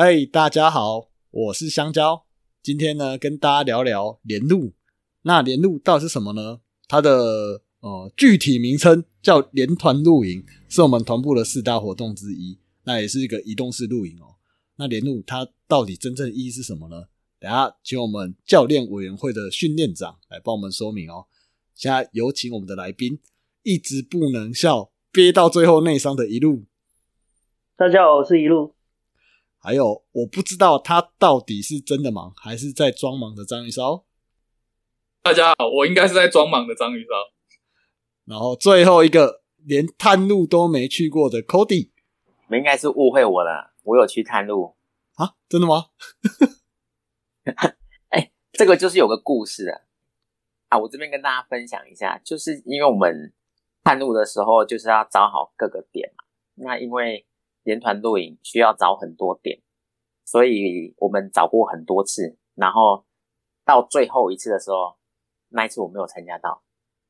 哎，大家好，我是香蕉。今天呢，跟大家聊聊联路。那联路到底是什么呢？它的呃具体名称叫联团露营，是我们团部的四大活动之一。那也是一个移动式露营哦。那联路它到底真正意义是什么呢？等下请我们教练委员会的训练长来帮我们说明哦。现在有请我们的来宾，一直不能笑，憋到最后内伤的一路。大家好，我是一路。还有，我不知道他到底是真的忙还是在装忙的章鱼烧。大家好，我应该是在装忙的章鱼烧。然后最后一个连探路都没去过的 Cody，你们应该是误会我了，我有去探路啊？真的吗？哎，这个就是有个故事啊。啊，我这边跟大家分享一下，就是因为我们探路的时候就是要找好各个点嘛，那因为。连团露营需要找很多点，所以我们找过很多次，然后到最后一次的时候，那一次我没有参加到。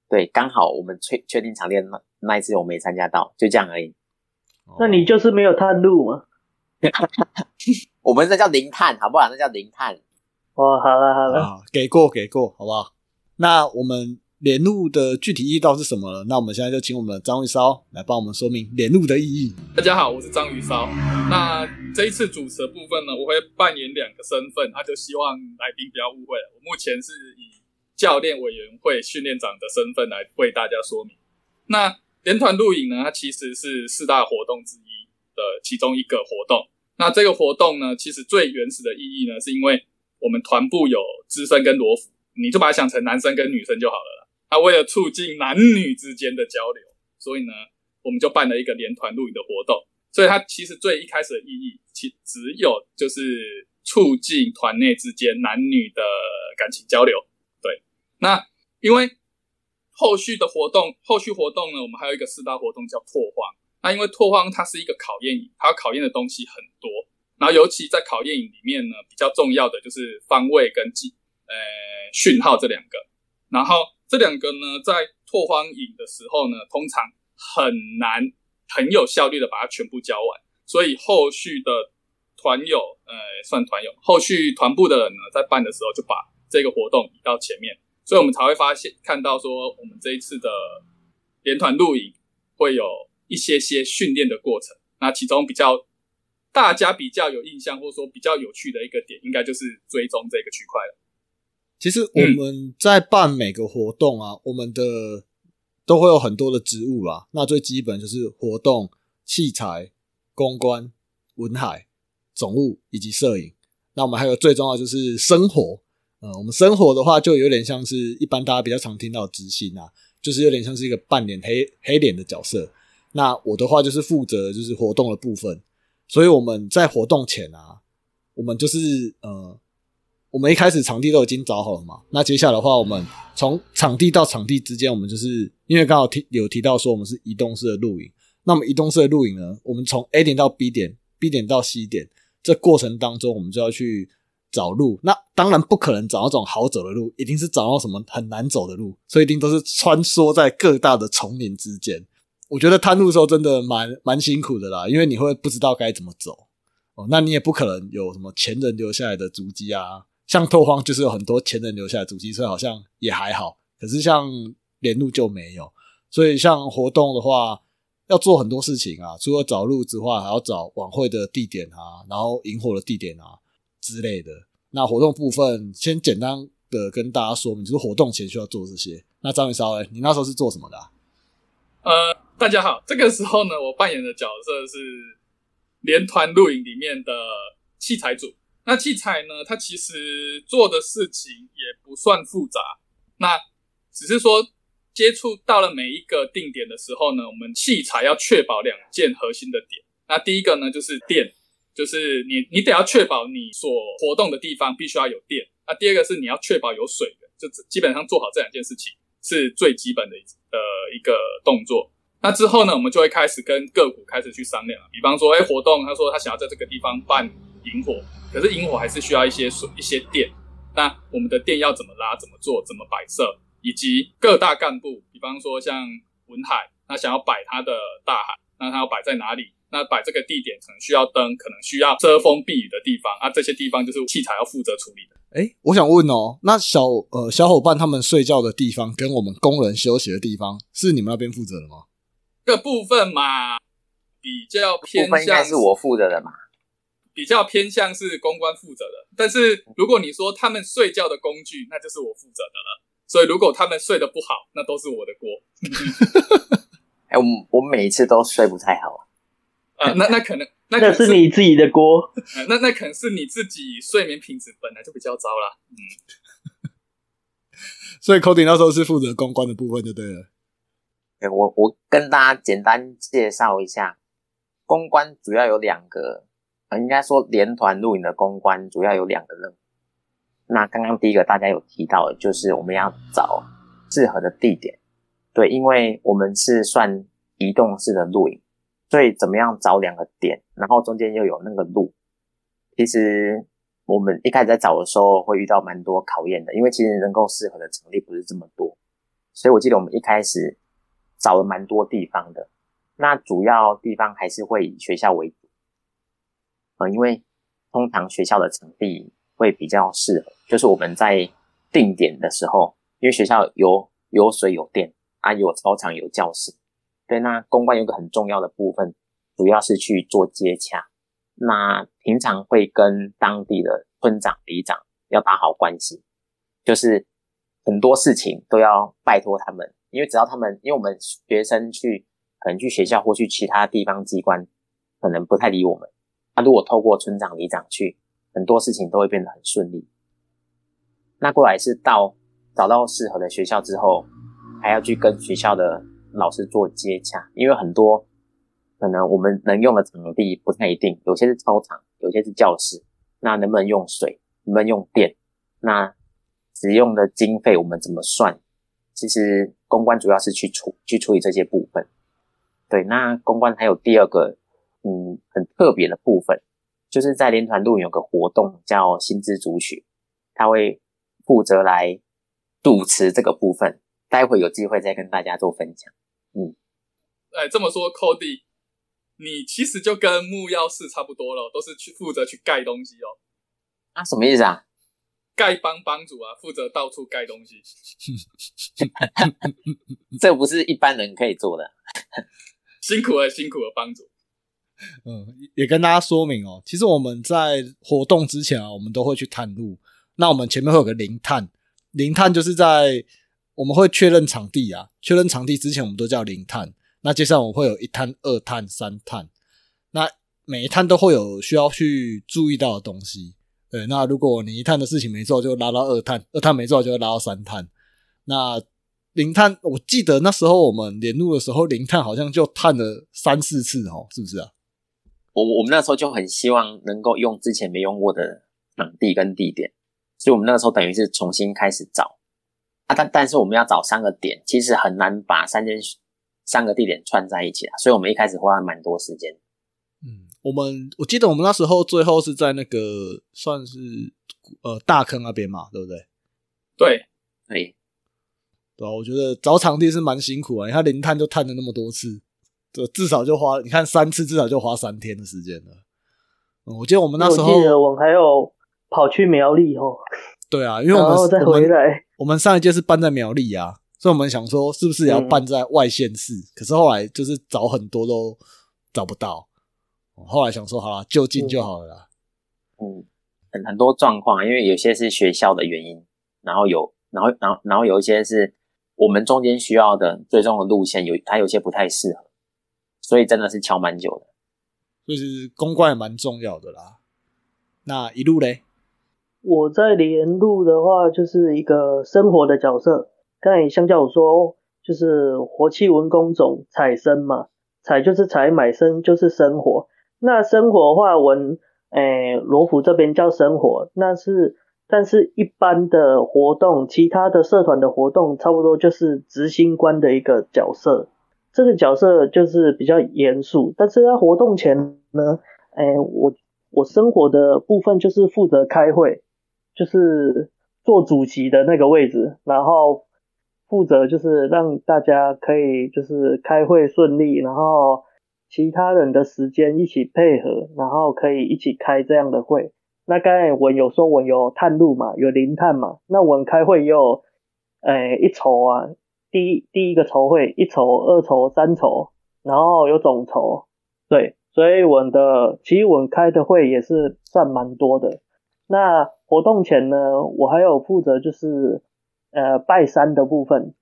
对，刚好我们确确定场地那那一次我没参加到，就这样而已。那你就是没有探路吗？我们那叫零探，好不好？那叫零探。哦，好了好了，给过给过，好不好？那我们。连路的具体意义到是什么了？那我们现在就请我们的章鱼烧来帮我们说明连路的意义。大家好，我是章鱼烧。那这一次主持的部分呢，我会扮演两个身份，那就希望来宾不要误会了。我目前是以教练委员会训练长的身份来为大家说明。那连团露营呢，它其实是四大活动之一的其中一个活动。那这个活动呢，其实最原始的意义呢，是因为我们团部有资深跟罗浮，你就把它想成男生跟女生就好了。他为了促进男女之间的交流，所以呢，我们就办了一个连团露营的活动。所以它其实最一开始的意义，其只有就是促进团内之间男女的感情交流。对，那因为后续的活动，后续活动呢，我们还有一个四大活动叫拓荒。那因为拓荒它是一个考验营，它要考验的东西很多。然后尤其在考验营里面呢，比较重要的就是方位跟记呃讯号这两个。然后这两个呢，在拓荒营的时候呢，通常很难很有效率的把它全部教完，所以后续的团友，呃，算团友，后续团部的人呢，在办的时候就把这个活动移到前面，所以我们才会发现看到说，我们这一次的连团露营会有一些些训练的过程。那其中比较大家比较有印象，或者说比较有趣的一个点，应该就是追踪这个区块了。其实我们在办每个活动啊，我们的都会有很多的职务啦。那最基本就是活动器材、公关、文海、总务以及摄影。那我们还有最重要就是生活。呃，我们生活的话就有点像是一般大家比较常听到执行啊，就是有点像是一个半脸黑黑脸的角色。那我的话就是负责就是活动的部分。所以我们在活动前啊，我们就是呃。我们一开始场地都已经找好了嘛？那接下来的话，我们从场地到场地之间，我们就是因为刚好提有提到说我们是移动式的露营。那么移动式的露营呢，我们从 A 点到 B 点，B 点到 C 点，这过程当中，我们就要去找路。那当然不可能找那种好走的路，一定是找到什么很难走的路，所以一定都是穿梭在各大的丛林之间。我觉得探路的时候真的蛮蛮辛苦的啦，因为你会不知道该怎么走哦，那你也不可能有什么前人留下来的足迹啊。像拓荒就是有很多前人留下的足迹，所以好像也还好。可是像连路就没有，所以像活动的话，要做很多事情啊，除了找路之外，还要找晚会的地点啊，然后萤火的地点啊之类的。那活动部分先简单的跟大家说明，就是活动前需要做这些。那张宇稍微，你那时候是做什么的？呃，大家好，这个时候呢，我扮演的角色是连团露营里面的器材组。那器材呢？它其实做的事情也不算复杂，那只是说接触到了每一个定点的时候呢，我们器材要确保两件核心的点。那第一个呢，就是电，就是你你得要确保你所活动的地方必须要有电。那第二个是你要确保有水的，就基本上做好这两件事情是最基本的呃一个动作。那之后呢，我们就会开始跟个股开始去商量，比方说，哎，活动他说他想要在这个地方办萤火。可是萤火还是需要一些水、一些电。那我们的电要怎么拉、怎么做、怎么摆设，以及各大干部，比方说像文海，那想要摆他的大海，那他要摆在哪里？那摆这个地点可能需要灯，可能需要遮风避雨的地方啊，这些地方就是器材要负责处理的。哎，我想问哦，那小呃小伙伴他们睡觉的地方跟我们工人休息的地方是你们那边负责的吗？这部分嘛，比较偏向应该是我负责的嘛，比较偏向是公关负责的。但是如果你说他们睡觉的工具，那就是我负责的了。所以如果他们睡得不好，那都是我的锅。哎，我我每一次都睡不太好。啊，那那可能那那是你自己的锅。那那可能是你自己睡眠品质本来就比较糟啦。嗯，所以 Cody 那时候是负责公关的部分就对了。哎，我我跟大家简单介绍一下，公关主要有两个，应该说连团录影的公关主要有两个任务。那刚刚第一个大家有提到的，就是我们要找适合的地点。对，因为我们是算移动式的录影。所以怎么样找两个点，然后中间又有那个路，其实我们一开始在找的时候会遇到蛮多考验的，因为其实能够适合的场地不是这么多，所以我记得我们一开始找了蛮多地方的，那主要地方还是会以学校为主，嗯，因为通常学校的场地会比较适合，就是我们在定点的时候，因为学校有有水有电啊，有操场有教室。对，那公关有个很重要的部分，主要是去做接洽。那平常会跟当地的村长、里长要打好关系，就是很多事情都要拜托他们，因为只要他们，因为我们学生去可能去学校或去其他地方机关，可能不太理我们。如果透过村长、里长去，很多事情都会变得很顺利。那过来是到找到适合的学校之后，还要去跟学校的。老师做接洽，因为很多可能我们能用的场地不太一定，有些是操场，有些是教室。那能不能用水？能不能用电？那使用的经费我们怎么算？其实公关主要是去处去处理这些部分。对，那公关还有第二个嗯很特别的部分，就是在连团路有个活动叫薪资主曲，他会负责来主持这个部分。待会有机会再跟大家做分享。嗯，哎，这么说，Cody，你其实就跟木曜室差不多了，都是去负责去盖东西哦。啊，什么意思啊？丐帮帮主啊，负责到处盖东西。这不是一般人可以做的。辛苦了，辛苦了，帮主。嗯，也跟大家说明哦，其实我们在活动之前啊，我们都会去探路。那我们前面会有个零探，零探就是在。我们会确认场地啊，确认场地之前我们都叫零探。那接下来我们会有一探、二探、三探。那每一探都会有需要去注意到的东西。对，那如果你一探的事情没做，就拉到二探；二探没做，就会拉到三探。那零探，我记得那时候我们联路的时候，零探好像就探了三四次哦，是不是啊？我我们那时候就很希望能够用之前没用过的场地跟地点，所以我们那个时候等于是重新开始找啊。但但是我们要找三个点，其实很难把三间三个地点串在一起啊，所以我们一开始花了蛮多时间。嗯，我们我记得我们那时候最后是在那个算是呃大坑那边嘛，对不对？对，对，对啊，我觉得找场地是蛮辛苦啊，你看零探就探了那么多次，这至少就花你看三次，至少就花三天的时间了。嗯，我记得我们那时候，我记得我们还有跑去苗栗哦。对啊，因为我们再回来。我们上一届是办在苗栗啊，所以我们想说是不是也要办在外县市？可是后来就是找很多都找不到，后来想说好了，就近就好了啦。嗯，很很多状况，因为有些是学校的原因，然后有，然后然后然后有一些是我们中间需要的最终的路线有，它有些不太适合，所以真的是敲蛮久的。就是公关也蛮重要的啦。那一路嘞？我在连路的话，就是一个生活的角色。刚才相较我说，就是活气文工种采生嘛，采就是采买生就是生活。那生活话文，诶，罗浮这边叫生活，那是，但是一般的活动，其他的社团的活动，差不多就是执行官的一个角色。这个角色就是比较严肃，但是在活动前呢，诶，我我生活的部分就是负责开会。就是做主席的那个位置，然后负责就是让大家可以就是开会顺利，然后其他人的时间一起配合，然后可以一起开这样的会。那刚才我有说我有探路嘛，有零探嘛，那我们开会也有，诶一筹啊，第一第一个筹会一筹、二筹、三筹，然后有总筹，对，所以我的其实我开的会也是算蛮多的。那活动前呢，我还有负责就是呃拜山的部分，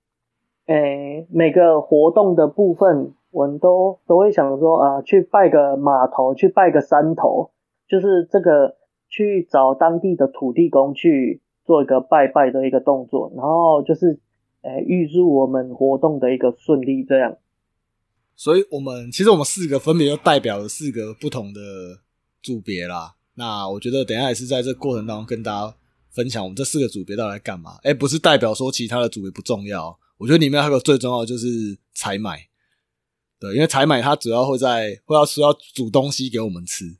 诶每个活动的部分我们都都会想说啊去拜个码头，去拜个山头，就是这个。去找当地的土地公去做一个拜拜的一个动作，然后就是，诶，预祝我们活动的一个顺利，这样。所以，我们其实我们四个分别就代表了四个不同的组别啦。那我觉得等下也是在这过程当中跟大家分享我们这四个组别到底在干嘛。哎，不是代表说其他的组别不重要，我觉得里面还有个最重要的就是采买。对，因为采买它主要会在会要说要煮东西给我们吃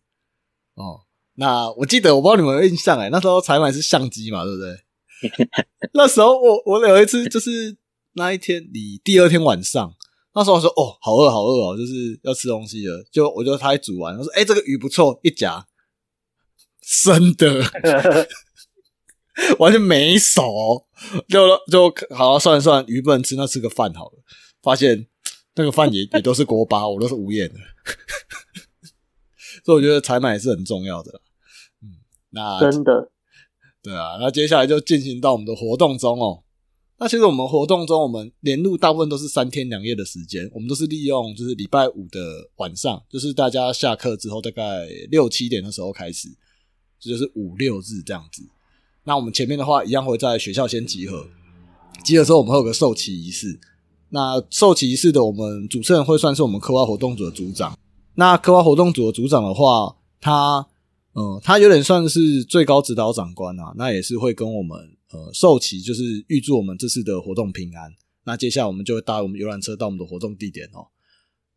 哦。那我记得，我不知道你们有印象哎，那时候采买是相机嘛，对不对？那时候我我有一次就是那一天，你第二天晚上，那时候我说哦，好饿好饿哦，就是要吃东西了。就我就他煮完，我说哎，这个鱼不错，一夹生的，完全没熟，就就好算了算了，鱼不能吃，那吃个饭好了。发现那个饭也 也都是锅巴，我都是无眼的。所以我觉得采买是很重要的。嗯那真的，对啊，那接下来就进行到我们的活动中哦。那其实我们活动中，我们连路大部分都是三天两夜的时间，我们都是利用就是礼拜五的晚上，就是大家下课之后大概六七点的时候开始，这就是五六日这样子。那我们前面的话一样会在学校先集合，集合之后我们会有个授旗仪式。那授旗仪式的我们主持人会算是我们科花活动组的组长。那科花活动组的组长的话，他。嗯，他有点算是最高指导长官啊，那也是会跟我们呃授旗，就是预祝我们这次的活动平安。那接下来我们就会搭我们游览车到我们的活动地点哦。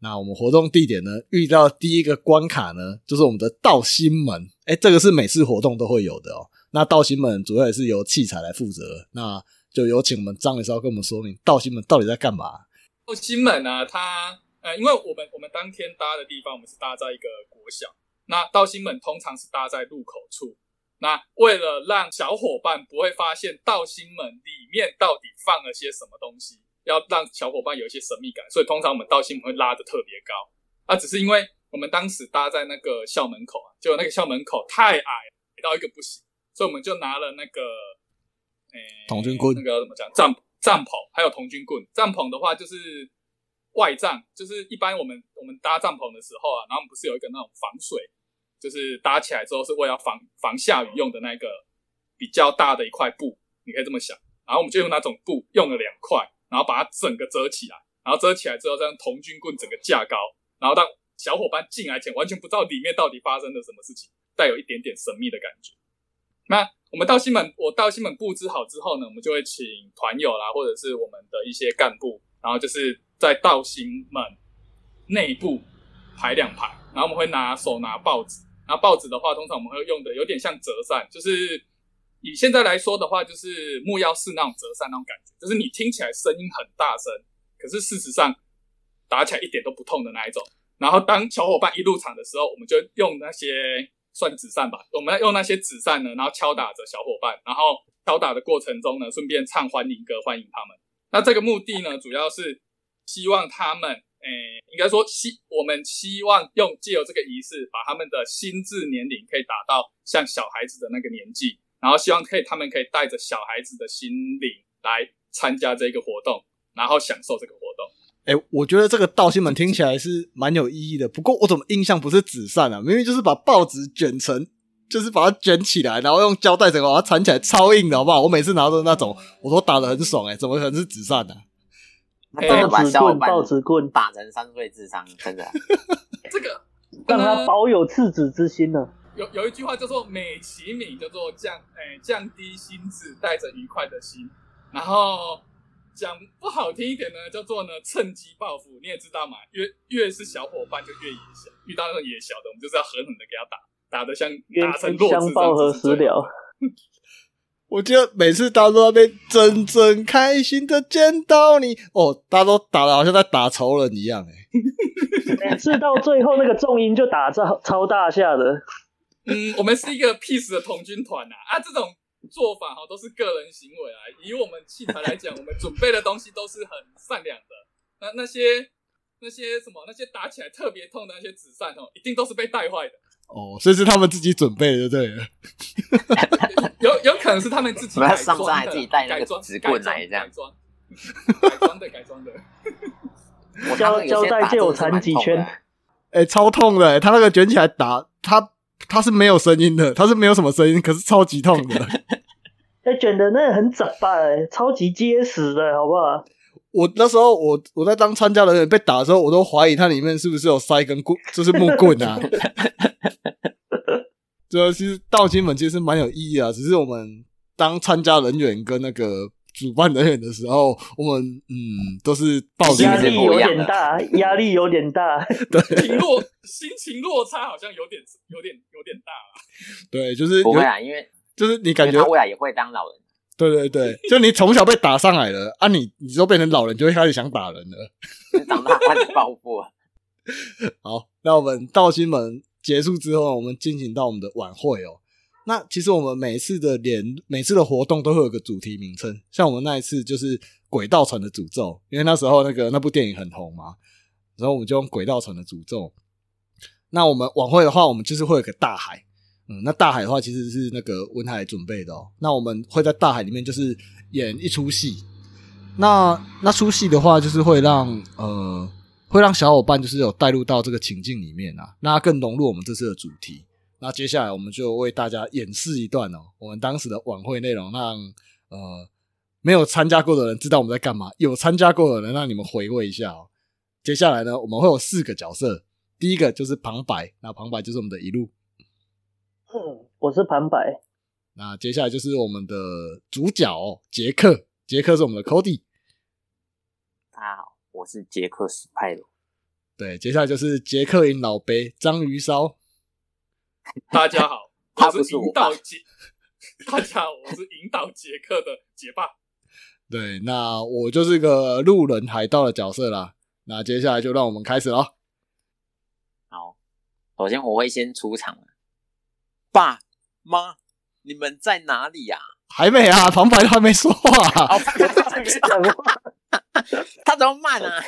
那我们活动地点呢，遇到第一个关卡呢，就是我们的道心门。哎，这个是每次活动都会有的哦。那道心门主要也是由器材来负责，那就有请我们张伟少跟我们说明道心门到底在干嘛。道心门呢，它呃，因为我们我们当天搭的地方，我们是搭在一个国小。那道心门通常是搭在入口处，那为了让小伙伴不会发现道心门里面到底放了些什么东西，要让小伙伴有一些神秘感，所以通常我们道心门会拉的特别高。啊，只是因为我们当时搭在那个校门口啊，就那个校门口太矮，矮到一个不行，所以我们就拿了那个，诶，童军棍，那个怎么讲？帐帐篷还有童军棍。帐篷的话就是。外帐就是一般我们我们搭帐篷的时候啊，然后我们不是有一个那种防水，就是搭起来之后是为了防防下雨用的那个比较大的一块布，你可以这么想。然后我们就用那种布用了两块，然后把它整个遮起来，然后遮起来之后再用铜军棍整个架高，然后当小伙伴进来前完全不知道里面到底发生了什么事情，带有一点点神秘的感觉。那我们到西门，我到西门布置好之后呢，我们就会请团友啦，或者是我们的一些干部，然后就是。在道心门内部排两排，然后我们会拿手拿报纸，那报纸的话，通常我们会用的有点像折扇，就是以现在来说的话，就是木曜式那种折扇那种感觉，就是你听起来声音很大声，可是事实上打起来一点都不痛的那一种。然后当小伙伴一入场的时候，我们就用那些算纸扇吧，我们要用那些纸扇呢，然后敲打着小伙伴，然后敲打的过程中呢，顺便唱欢迎歌欢迎他们。那这个目的呢，主要是。希望他们，诶，应该说希我们希望用借由这个仪式，把他们的心智年龄可以达到像小孩子的那个年纪，然后希望可以他们可以带着小孩子的心灵来参加这个活动，然后享受这个活动。哎，我觉得这个道心门听起来是蛮有意义的。不过我怎么印象不是纸扇啊？明明就是把报纸卷成，就是把它卷起来，然后用胶带整个把它缠起来，超硬的，好不好？我每次拿的那种，我都打的很爽。哎，怎么可能是纸扇呢？报纸棍，报纸棍打成三岁智商，真的。这个 让他保有赤子之心呢。有有一句话叫做“美其名叫做降哎降低心智，带着愉快的心”。然后讲不好听一点呢，叫做呢趁机报复。你也知道嘛，越越是小伙伴就越野小，遇到那种野小的，我们就是要狠狠的给他打，打的像打成弱智。相报何时了？我觉得每次大家都在那边真正开心的见到你，哦，大家都打的好像在打仇人一样，哎，每次到最后那个重音就打超超大下的。嗯，我们是一个 peace 的童军团呐，啊，这种做法哈都是个人行为啊。以我们器材来讲，我们准备的东西都是很善良的。那那些那些什么那些打起来特别痛的那些纸扇哦，一定都是被带坏的。哦，所以是他们自己准备的，对了。有有可能是他们自己改装的，还自己带那个纸棍来这样。改装，改装的，改装的。胶胶带借我缠几圈。哎，超痛的！他那个卷起来打，他他是没有声音的，他是没有什么声音，可是超级痛的。哎，卷的那很窄吧？哎，超级结实的，好不好？我那时候，我我在当参加人员被打的时候，我都怀疑它里面是不是有塞根棍，就是木棍啊。这其实到金门其实蛮有意义啊，只是我们当参加人员跟那个主办人员的时候，我们嗯都是抱压力有点大，压力有点大，对，情落心情落差好像有点有点有点大了。对，就是不会啊，因为就是你感觉他未来也会当老人。对对对，就你从小被打上来了啊，你你都变成老人，就会开始想打人了。长大开始报复。好，那我们道心门结束之后，我们进行到我们的晚会哦。那其实我们每次的连每次的活动都会有个主题名称，像我们那一次就是《轨道船的诅咒》，因为那时候那个那部电影很红嘛，然后我们就用《轨道船的诅咒》。那我们晚会的话，我们就是会有个大海。那大海的话其实是那个文海准备的哦。那我们会在大海里面就是演一出戏。那那出戏的话，就是会让呃会让小伙伴就是有带入到这个情境里面啊，那更融入我们这次的主题。那接下来我们就为大家演示一段哦，我们当时的晚会内容，让呃没有参加过的人知道我们在干嘛，有参加过的人让你们回味一下哦。接下来呢，我们会有四个角色，第一个就是旁白，那旁白就是我们的一路。嗯，我是旁白。那接下来就是我们的主角杰克，杰克是我们的 Cody。大家好，我是杰克史派罗。对，接下来就是杰克赢老杯章鱼烧。大家好，他是引导杰。大家好，我是引导杰克的杰爸。对，那我就是个路人海盗的角色啦。那接下来就让我们开始喽。好，首先我会先出场。爸妈，你们在哪里呀？还没啊，旁白都还没说话。他怎么慢啊？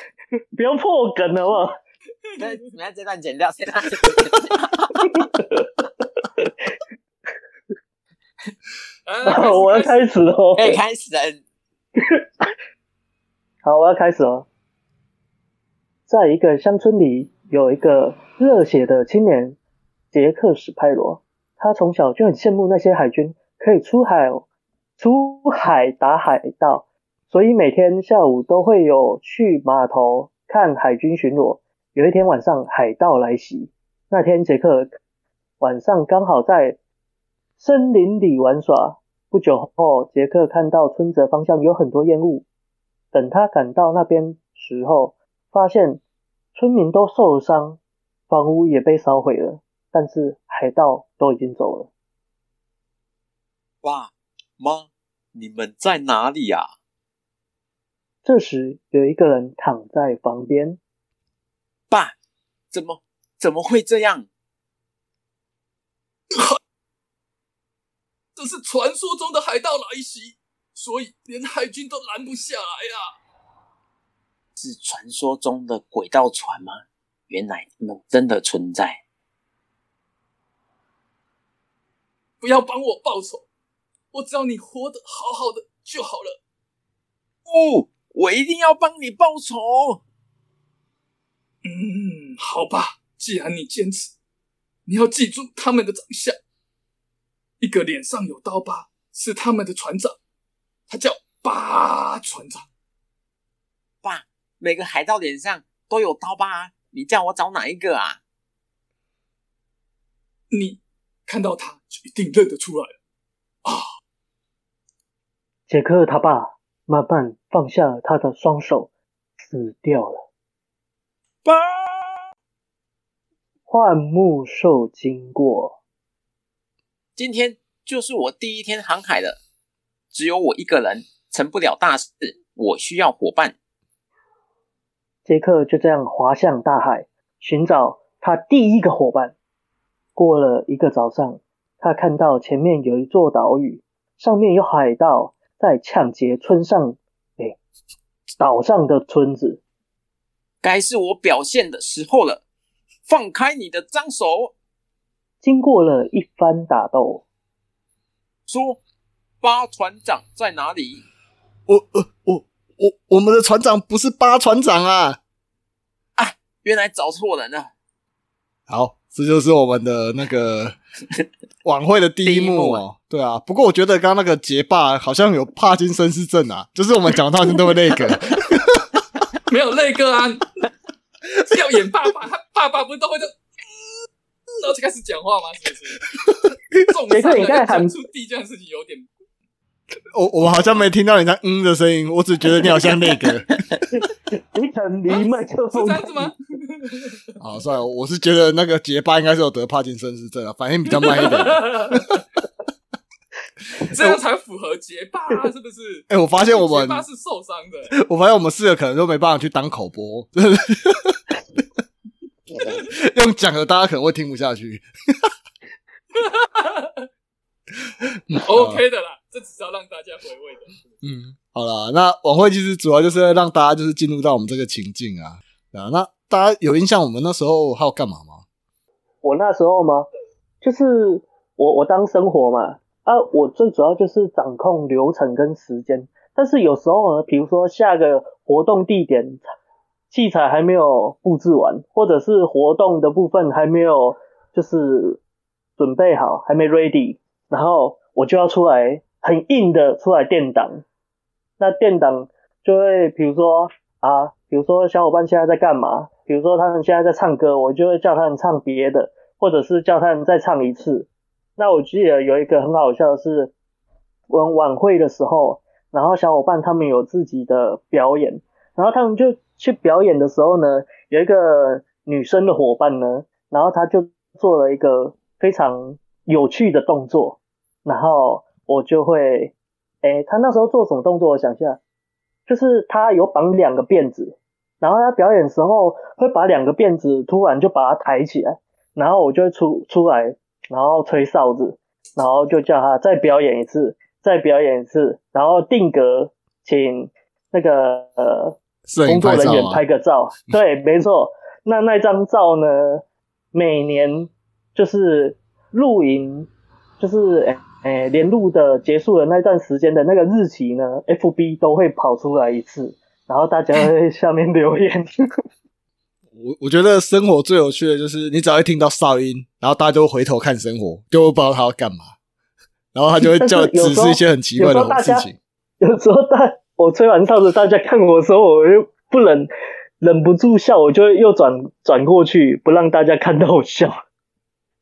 不要破梗了嘛！那你要这段剪掉，这段。我要开始哦，可以开始。好，我要开始哦。在一个乡村里，有一个热血的青年杰克史派罗。他从小就很羡慕那些海军可以出海出海打海盗，所以每天下午都会有去码头看海军巡逻。有一天晚上，海盗来袭。那天杰克晚上刚好在森林里玩耍。不久后，杰克看到村子方向有很多烟雾。等他赶到那边时候，发现村民都受伤，房屋也被烧毁了。但是海盗都已经走了。爸妈，你们在哪里呀？这时有一个人躺在房边。爸，怎么怎么会这样？这是传说中的海盗来袭，所以连海军都拦不下来呀。是传说中的轨道船吗？原来他们真的存在。不要帮我报仇，我只要你活得好好的就好了。不，我一定要帮你报仇。嗯，好吧，既然你坚持，你要记住他们的长相。一个脸上有刀疤是他们的船长，他叫八船长。爸，每个海盗脸上都有刀疤，你叫我找哪一个啊？你。看到他就一定认得出来了啊！杰克他爸慢慢放下他的双手，死掉了。爸，幻木兽经过。今天就是我第一天航海了，只有我一个人成不了大事，我需要伙伴。杰克就这样滑向大海，寻找他第一个伙伴。过了一个早上，他看到前面有一座岛屿，上面有海盗在抢劫村上，哎，岛上的村子。该是我表现的时候了，放开你的脏手！经过了一番打斗，说：“八船长在哪里？”我、我、我、我，我们的船长不是八船长啊！啊，原来找错人了。好，这就是我们的那个 晚会的第一幕哦。对啊，不过我觉得刚刚那个结霸好像有帕金森氏症啊，就是我们讲到都会那个。没有那个啊，要演爸爸，他爸爸不是都会就，然后就开始讲话吗？是不是？杰克，你刚才喊出第一件事情有点，我我好像没听到你那嗯的声音，我只觉得你好像那个，你肯离麦克风是这样子吗？好，算了，我是觉得那个结巴应该是有得帕金森氏症啊，反应比较慢一点。这样才符合结巴，是不是？哎、我发现我们结巴是受伤的，我发现我们四个可能都没办法去当口播，真的 用讲的大家可能会听不下去。OK 的啦，这只是要让大家回味的。嗯，好了，那晚会其实主要就是让大家就是进入到我们这个情境啊。啊，那大家有印象我们那时候还有干嘛吗？我那时候吗？就是我我当生活嘛，啊，我最主要就是掌控流程跟时间。但是有时候呢，比如说下个活动地点器材还没有布置完，或者是活动的部分还没有就是准备好，还没 ready，然后我就要出来很硬的出来垫档。那垫档就会比如说啊，比如说小伙伴现在在干嘛？比如说他们现在在唱歌，我就会叫他们唱别的，或者是叫他们再唱一次。那我记得有一个很好笑的是，我们晚会的时候，然后小伙伴他们有自己的表演，然后他们就去表演的时候呢，有一个女生的伙伴呢，然后他就做了一个非常有趣的动作，然后我就会，诶，他那时候做什么动作？我想一下，就是他有绑两个辫子，然后他表演的时候会把两个辫子突然就把它抬起来，然后我就会出出来，然后吹哨子，然后就叫他再表演一次，再表演一次，然后定格，请那个呃工作人员拍个照。对，没错。那那张照呢，每年就是露营，就是诶诶连录的结束的那段时间的那个日期呢，FB 都会跑出来一次，然后大家会在下面留言。我我觉得生活最有趣的就是，你只要一听到哨音，然后大家就会回头看生活，就会不知道他要干嘛，然后他就会叫只是一些很奇怪的事情。有时候大我吹完哨子，大家看我的时候，我又不忍忍不住笑，我就会又转转过去，不让大家看到我笑，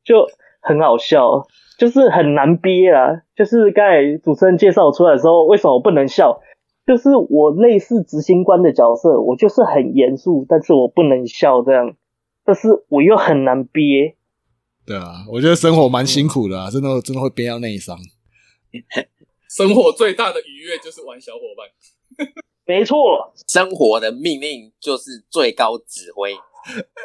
就很好笑，就是很难憋啊。就是刚才主持人介绍我出来的时候，为什么我不能笑？就是我类似执行官的角色，我就是很严肃，但是我不能笑这样，但是我又很难憋。对啊，我觉得生活蛮辛苦的啊，真的真的会憋到内伤。生活最大的愉悦就是玩小伙伴。没错，生活的命令就是最高指挥。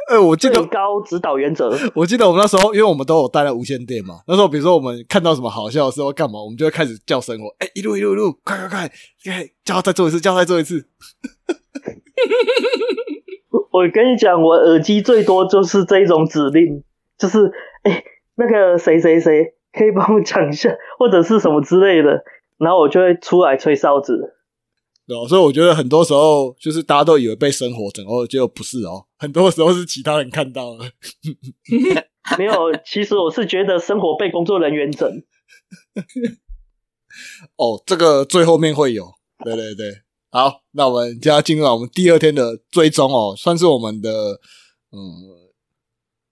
呃，我记最得高指导原则。我记得我们那时候，因为我们都有带了无线电嘛，那时候比如说我们看到什么好笑的时候干嘛，我们就会开始叫生活，哎、一路一路一路，快快快，快叫他再做一次，叫他再做一次。我跟你讲，我耳机最多就是这一种指令，就是哎、欸那个谁谁谁可以帮我讲一下，或者是什么之类的，然后我就会出来吹哨子。对哦，所以我觉得很多时候就是大家都以为被生活整，哦，结果不是哦，很多时候是其他人看到了。没有，其实我是觉得生活被工作人员整。哦，这个最后面会有，对对对。好，那我们就要进入到我们第二天的追踪哦，算是我们的，嗯，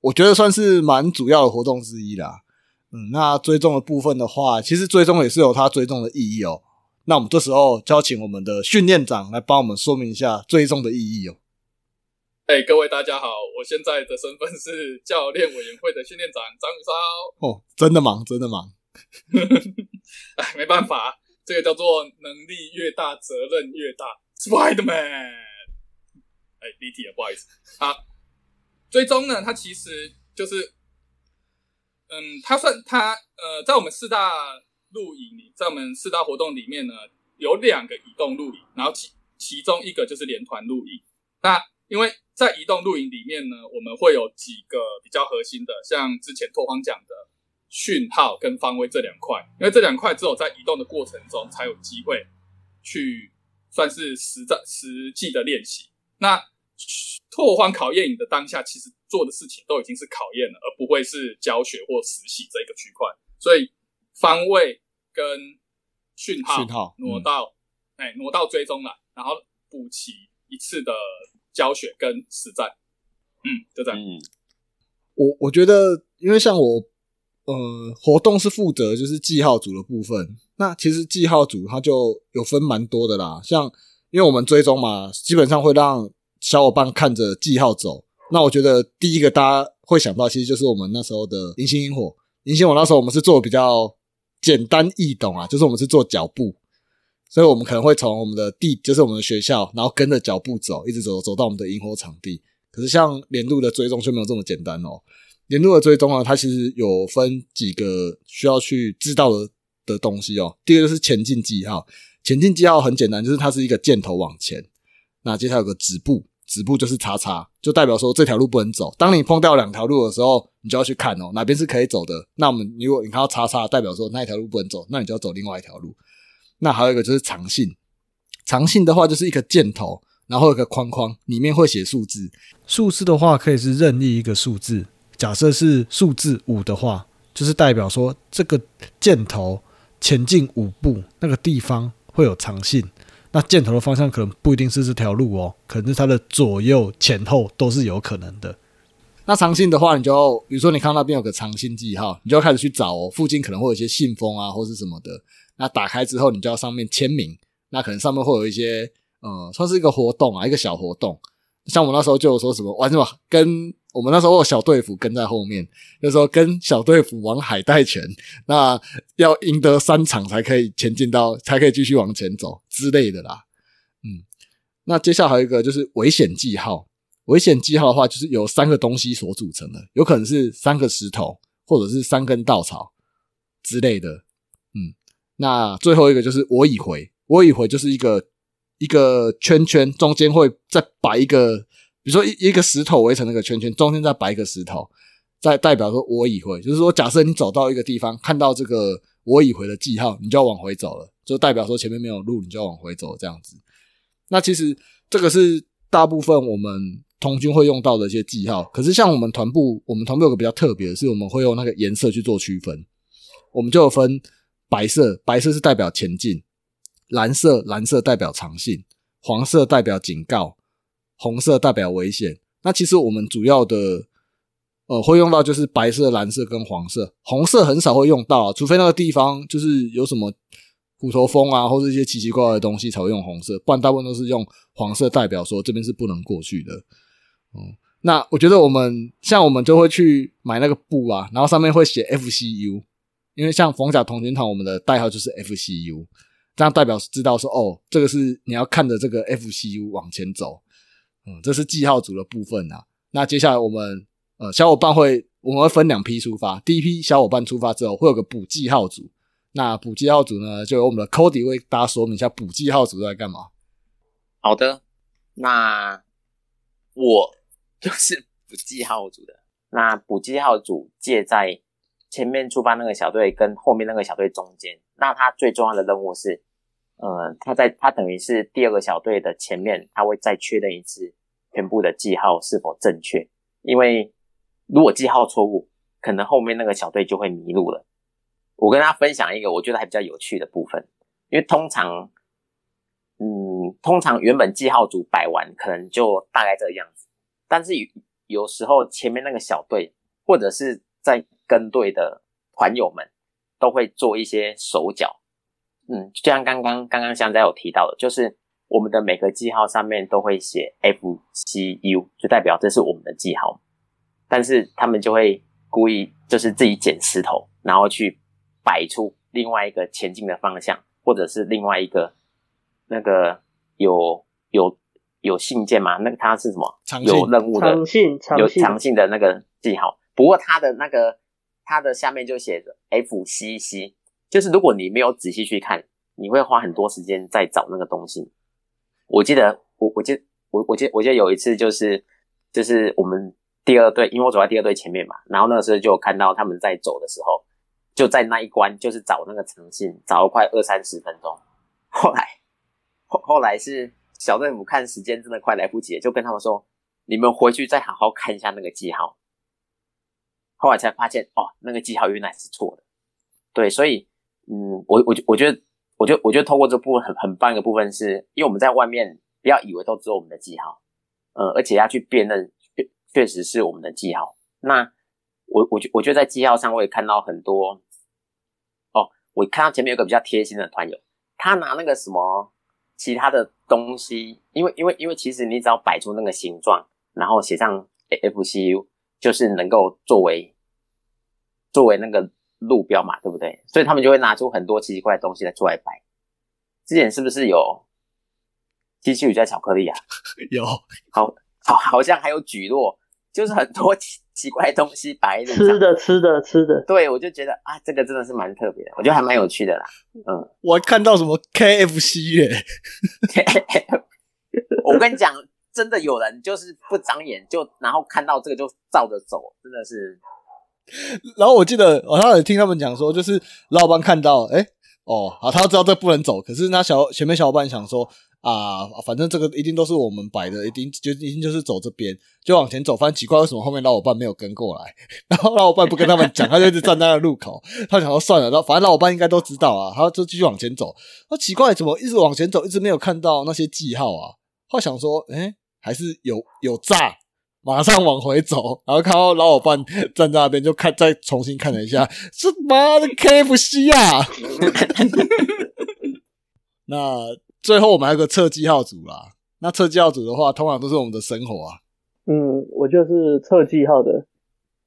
我觉得算是蛮主要的活动之一啦。嗯，那追踪的部分的话，其实追踪也是有它追踪的意义哦。那我们这时候就要请我们的训练长来帮我们说明一下追踪的意义哦。哎、各位大家好，我现在的身份是教练委员会的训练长张宇超。哦，真的忙，真的忙。哎，没办法，这个叫做能力越大，责任越大。Spiderman，哎，离题了，不好意思。好，追踪呢，它其实就是，嗯，它算它呃，在我们四大露营，在我们四大活动里面呢，有两个移动露营，然后其其中一个就是连团露营。那因为在移动露营里面呢，我们会有几个比较核心的，像之前拓荒讲的讯号跟方位这两块，因为这两块只有在移动的过程中才有机会去算是实战实际的练习。那拓荒考验你的当下，其实做的事情都已经是考验了，而不会是教学或实习这一个区块。所以方位跟讯号讯号挪到哎挪到追踪了，然后补齐一次的。教学跟实战，嗯，就这样。嗯，我我觉得，因为像我，呃，活动是负责就是记号组的部分。那其实记号组它就有分蛮多的啦。像因为我们追踪嘛，基本上会让小伙伴看着记号走。那我觉得第一个大家会想到，其实就是我们那时候的银星萤火。银星火那时候我们是做比较简单易懂啊，就是我们是做脚步。所以，我们可能会从我们的地，就是我们的学校，然后跟着脚步走，一直走，走到我们的萤火场地。可是，像连路的追踪就没有这么简单哦。连路的追踪啊，它其实有分几个需要去知道的的东西哦。第一个就是前进记号，前进记号很简单，就是它是一个箭头往前。那接下来有个止步，止步就是叉叉，就代表说这条路不能走。当你碰到两条路的时候，你就要去看哦，哪边是可以走的。那我们如果你看到叉叉，代表说那一条路不能走，那你就要走另外一条路。那还有一个就是长信，长信的话就是一个箭头，然后有个框框，里面会写数字。数字的话可以是任意一个数字，假设是数字五的话，就是代表说这个箭头前进五步，那个地方会有长信。那箭头的方向可能不一定是这条路哦，可能是它的左右前后都是有可能的。那长信的话，你就比如说你看那边有个长信记号，你就要开始去找哦，附近可能会有一些信封啊，或是什么的。那打开之后，你就要上面签名。那可能上面会有一些，呃，算是一个活动啊，一个小活动。像我那时候就说什么，玩什么，跟我们那时候有小队服跟在后面，就说跟小队服往海带前，那要赢得三场才可以前进到，才可以继续往前走之类的啦。嗯，那接下来还有一个就是危险记号。危险记号的话，就是由三个东西所组成的，有可能是三个石头，或者是三根稻草之类的。嗯。那最后一个就是我已回，我已回就是一个一个圈圈，中间会再摆一个，比如说一一个石头围成那个圈圈，中间再摆一个石头，再代表说我已回，就是说假设你走到一个地方，看到这个我已回的记号，你就要往回走了，就代表说前面没有路，你就要往回走这样子。那其实这个是大部分我们同军会用到的一些记号，可是像我们团部，我们团部有个比较特别的是，我们会用那个颜色去做区分，我们就分。白色，白色是代表前进；蓝色，蓝色代表长信；黄色代表警告；红色代表危险。那其实我们主要的，呃，会用到就是白色、蓝色跟黄色，红色很少会用到，除非那个地方就是有什么虎头蜂啊，或者一些奇奇怪怪的东西才会用红色，不然大部分都是用黄色代表说这边是不能过去的。嗯，那我觉得我们像我们就会去买那个布啊，然后上面会写 FCU。因为像冯甲同军团，我们的代号就是 FCU，这样代表知道说，哦，这个是你要看着这个 FCU 往前走，嗯，这是记号组的部分啊。那接下来我们呃小伙伴会，我们会分两批出发，第一批小伙伴出发之后会有个补记号组，那补记号组呢，就由我们的 Cody 为大家说明一下补记号组在干嘛。好的，那我 就是补记号组的，那补记号组借在。前面出发那个小队跟后面那个小队中间，那他最重要的任务是，呃，他在他等于是第二个小队的前面，他会再确认一次全部的记号是否正确，因为如果记号错误，可能后面那个小队就会迷路了。我跟大家分享一个我觉得还比较有趣的部分，因为通常，嗯，通常原本记号组摆完可能就大概这个样子，但是有有时候前面那个小队或者是在跟队的团友们都会做一些手脚，嗯，就像刚刚刚刚香仔有提到的，就是我们的每个记号上面都会写 F C U，就代表这是我们的记号。但是他们就会故意就是自己捡石头，然后去摆出另外一个前进的方向，或者是另外一个那个有有有信件吗？那个它是什么？有任务的长信长有长信的那个记号。不过它的那个它的下面就写着 FCC，就是如果你没有仔细去看，你会花很多时间在找那个东西。我记得我我记我我记我记得有一次就是就是我们第二队，因为我走在第二队前面嘛，然后那个时候就看到他们在走的时候，就在那一关就是找那个诚信，找了快二三十分钟。后来后后来是小队伍看时间真的快来不及，就跟他们说：“你们回去再好好看一下那个记号。”后来才发现哦，那个记号原来是错的。对，所以嗯，我我觉我觉得，我觉得我觉得透过这部分很很棒一个部分是，因为我们在外面不要以为都只有我们的记号，呃，而且要去辨认确确实是我们的记号。那我我觉我觉得在记号上我也看到很多哦，我看到前面有个比较贴心的团友，他拿那个什么其他的东西，因为因为因为其实你只要摆出那个形状，然后写上 FCU，就是能够作为作为那个路标嘛，对不对？所以他们就会拿出很多奇奇怪怪的东西来出来摆。之前是不是有机器鱼加巧克力啊？有好好好像还有举落，就是很多奇奇怪的东西摆在路上。吃的吃的吃的，对，我就觉得啊，这个真的是蛮特别的，我觉得还蛮有趣的啦。嗯，我还看到什么 KFC 耶，我跟你讲，真的有人就是不长眼，就然后看到这个就照着走，真的是 然后我记得我好像有听他们讲说，就是老板看到，哎、哦，好，他知道这不能走，可是那小前面小伙伴想说啊，反正这个一定都是我们摆的，一定就一定就是走这边，就往前走。反正奇怪，为什么后面老伙伴没有跟过来？然后老伙伴不跟他们讲，他就一直站在那路口。他想说算了，然后反正老伙伴应该都知道啊，他就继续往前走。那奇怪，怎么一直往前走，一直没有看到那些记号啊？他想说，哎、还是有有诈。马上往回走，然后看到老伙伴站在那边，就看再重新看了一下，这妈的 KFC 啊！那最后我们还有个测记号组啦。那测记号组的话，通常都是我们的生活啊。嗯，我就是测记号的，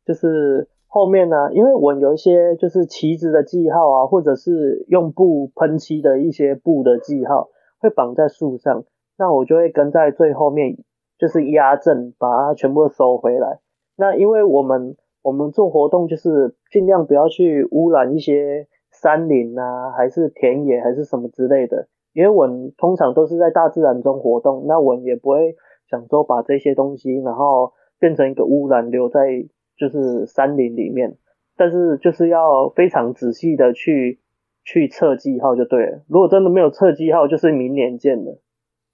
就是后面呢、因为我有一些就是旗子的记号啊，或者是用布喷漆的一些布的记号，会绑在树上，那我就会跟在最后面，就是压正，把它全部收回来。那因为我们我们做活动就是尽量不要去污染一些山林啊，还是田野，还是什么之类的。因为我们通常都是在大自然中活动，那我们也不会想说把这些东西，然后变成一个污染留在就是山林里面。但是就是要非常仔细的去去测记号就对了。如果真的没有测记号，就是明年见了。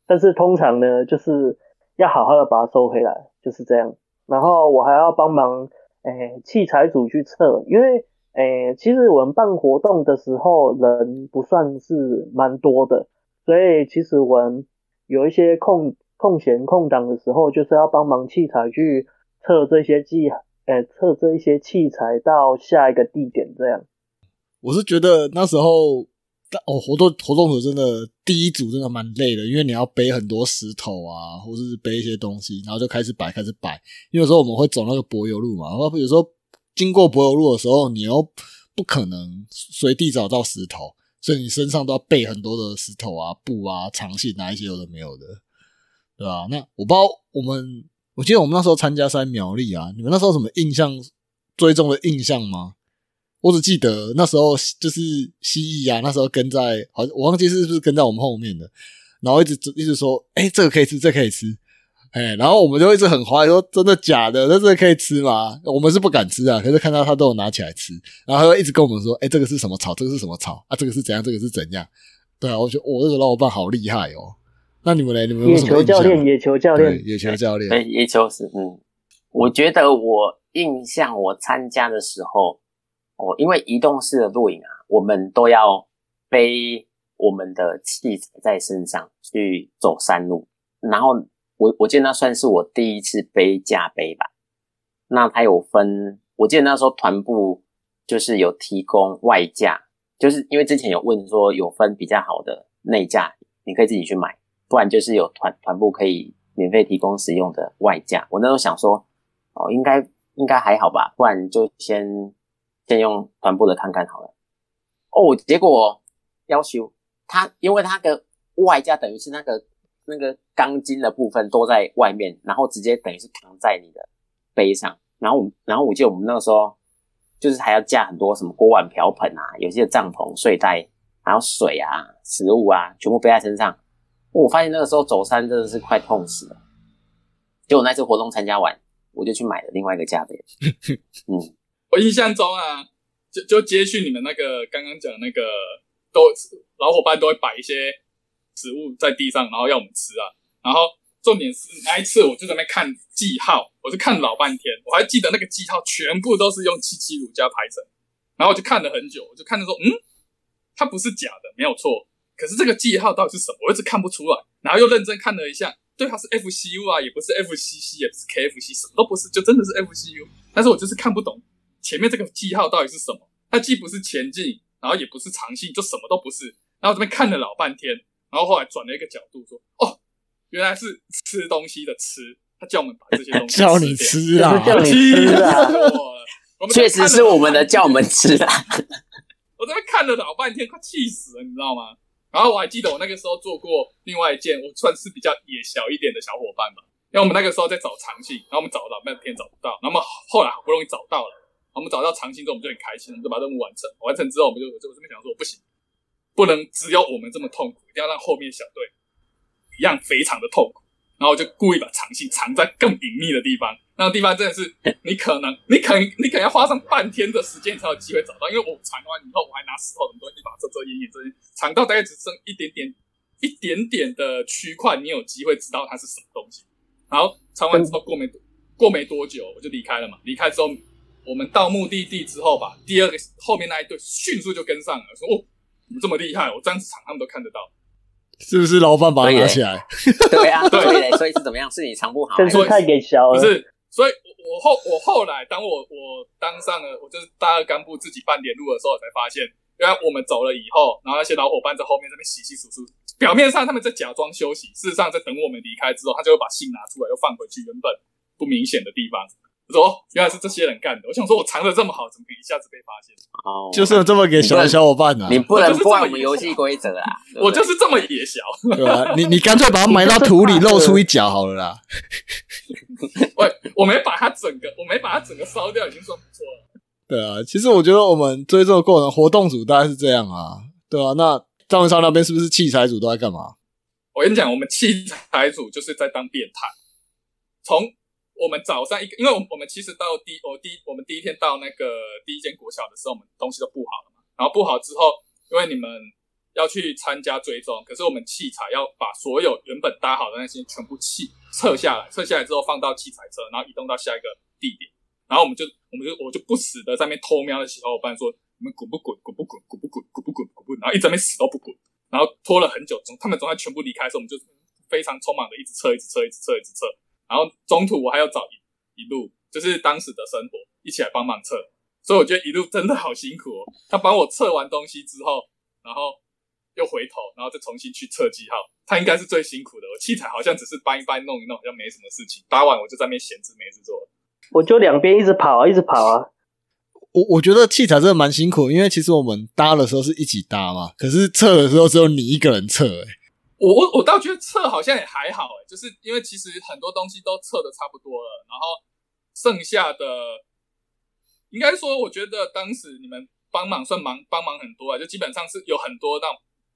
但是通常呢，就是要好好的把它收回来，就是这样。然后我还要帮忙，诶、器材组去测，因为诶、其实我们办活动的时候人不算是蛮多的，所以其实我们有一些空空闲空档的时候，就是要帮忙器材去测这些器，诶、测这一些器材到下一个地点这样。我是觉得那时候但哦，活动活动组真的第一组真的蛮累的，因为你要背很多石头啊，或者是背一些东西，然后就开始摆，开始摆。因为有时候我们会走那个柏油路嘛，然后有时候经过柏油路的时候，你又不可能随地找到石头，所以你身上都要备很多的石头啊、布啊、长信啊一些有的没有的，对吧、那我不知道我们，我记得我们那时候参加是苗栗啊，你们那时候什么印象最重的印象吗？我只记得那时候就是蜥蜴啊，那时候跟在，好像，我忘记是不是跟在我们后面的，然后一直一直说，哎、这个可以吃，这个可以吃，哎、然后我们就一直很怀疑说，真的假的？那这个可以吃吗？我们是不敢吃啊，可是看到他都有拿起来吃，然后他就一直跟我们说，哎、这个是什么草？这个是什么草？啊，这个是怎样？这个是怎样？对啊，我觉得我、这个老伙伴好厉害哦。那你们嘞？你们有野球教练，野球教对，练，野球教练，对，野球是嗯，我觉得我印象我参加的时候，哦，因为移动式的露营啊，我们都要背我们的器材在身上去走山路，然后我我记得那算是我第一次背架背吧。那它有分，我记得那时候团部就是有提供外架，就是因为之前有问说有分比较好的内架，你可以自己去买，不然就是有团团部可以免费提供使用的外架。我那时候想说，哦，应该应该还好吧，不然就先先用团部的看看好了。哦，结果要求它因为它的外架等于是那个那个钢筋的部分都在外面，然后直接等于是扛在你的背上，然后我们然后我记得我们那个时候就是还要架很多什么锅碗瓢盆啊，有些帐篷、睡袋，还有水啊、食物啊，全部背在身上。我发现那个时候走山真的是快痛死了。结果那次活动参加完，我就去买了另外一个架背。嗯，我印象中啊，就就接续你们那个刚刚讲那个，都老伙伴都会摆一些食物在地上，然后要我们吃啊。然后重点是那一次我就在那边看记号，我就看老半天，我还记得那个记号全部都是用七七乳加排成，然后我就看了很久，我就看着说，嗯，它不是假的，没有错。可是这个记号到底是什么？我一直看不出来，然后又认真看了一下，对，它是 FCU 啊，也不是 FCC，也不是 KFC，什么都不是，就真的是 FCU。但是我就是看不懂前面这个记号到底是什么，它既不是前进，然后也不是长信，就什么都不是。然后这边看了老半天，然后后来转了一个角度说，哦，原来是吃东西的吃，他叫我们把这些东西 叫你吃啊，叫你吃啊，确实是我们的叫我们吃啊。我这边看了老半天，快气死了，你知道吗？然后我还记得我那个时候做过另外一件，我算是比较野小一点的小伙伴吧。因为我们那个时候在找长信，然后我们找了半天找不到，那么后来好不容易找到了，我们找到长信之后，我们就很开心，我们就把任务完成。完成之后，我们就就这边想说，不行，不能只有我们这么痛苦，一定要让后面小队一样非常的痛苦。然后我就故意把长信藏在更隐秘的地方，那个地方真的是你可能你可你可能要花上半天的时间才有机会找到，因为我藏完以后，我还拿石头很多一把遮遮掩掩遮掩，藏到大概只剩一点点一点点的区块，你有机会知道它是什么东西。然后藏完之后过没过没多久我就离开了嘛，离开之后我们到目的地之后吧，第二个后面那一队迅速就跟上了，说哦你这么厉害，我这样子藏他们都看得到。是不是老板把它拿起来？对啊，对，所以是怎么样？是你藏不好，真是太给小了。不是，所以我后我后来当我我当上了，我就是大二干部自己办联络的时候，才发现，原来我们走了以后，然后那些老伙伴在后面这边洗洗簌簌，表面上他们在假装休息，事实上在等我们离开之后，他就会把信拿出来，又放回去原本不明显的地方。我说原来是这些人干的，我想说我藏的这么好，怎么可以一下子被发现？哦，就是有这么给小的小伙伴呢、你不能破坏我们游戏规则啊！我就是这么野小。对啊？你你干脆把它埋到土里，露出一角好了啦。喂，我没把它整个，我没把它整个烧掉，已经算不错了。对啊，其实我觉得我们追踪的过程，活动组大概是这样啊，对啊，那赵文超那边是不是器材组都在干嘛？我跟你讲，我们器材组就是在当变态。从我们早上一个，因为我们我们其实到第我第我们第一天到那个第一间国小的时候，我们东西都布好了嘛。然后布好之后，因为你们要去参加追踪，可是我们器材要把所有原本搭好的那些全部器撤下来，撤下来之后放到器材车，然后移动到下一个地点。然后我们就我们就我就不死的在那边偷瞄的小伙伴说：“你们滚不滚？滚不滚？滚不滚？滚不滚？滚不滚？”然后一直在那边死都不滚，然后拖了很久，总他们总在全部离开的时候，我们就非常匆忙的一直撤，一直撤，一直撤，一直撤。然后中途我还要找一一路，就是当时的生活一起来帮忙测，所以我觉得一路真的好辛苦哦。他帮我测完东西之后，然后又回头，然后再重新去测记号，他应该是最辛苦的。我器材好像只是搬一搬、弄一弄，好像没什么事情。搭完我就在那边闲着没事做了。我就两边一直跑啊，一直跑啊。我我觉得器材真的蛮辛苦，因为其实我们搭的时候是一起搭嘛，可是测的时候只有你一个人测、欸，我我我倒觉得测好像也还好哎，就是因为其实很多东西都测的差不多了，然后剩下的应该说，我觉得当时你们帮忙算忙帮忙很多啊，就基本上是有很多那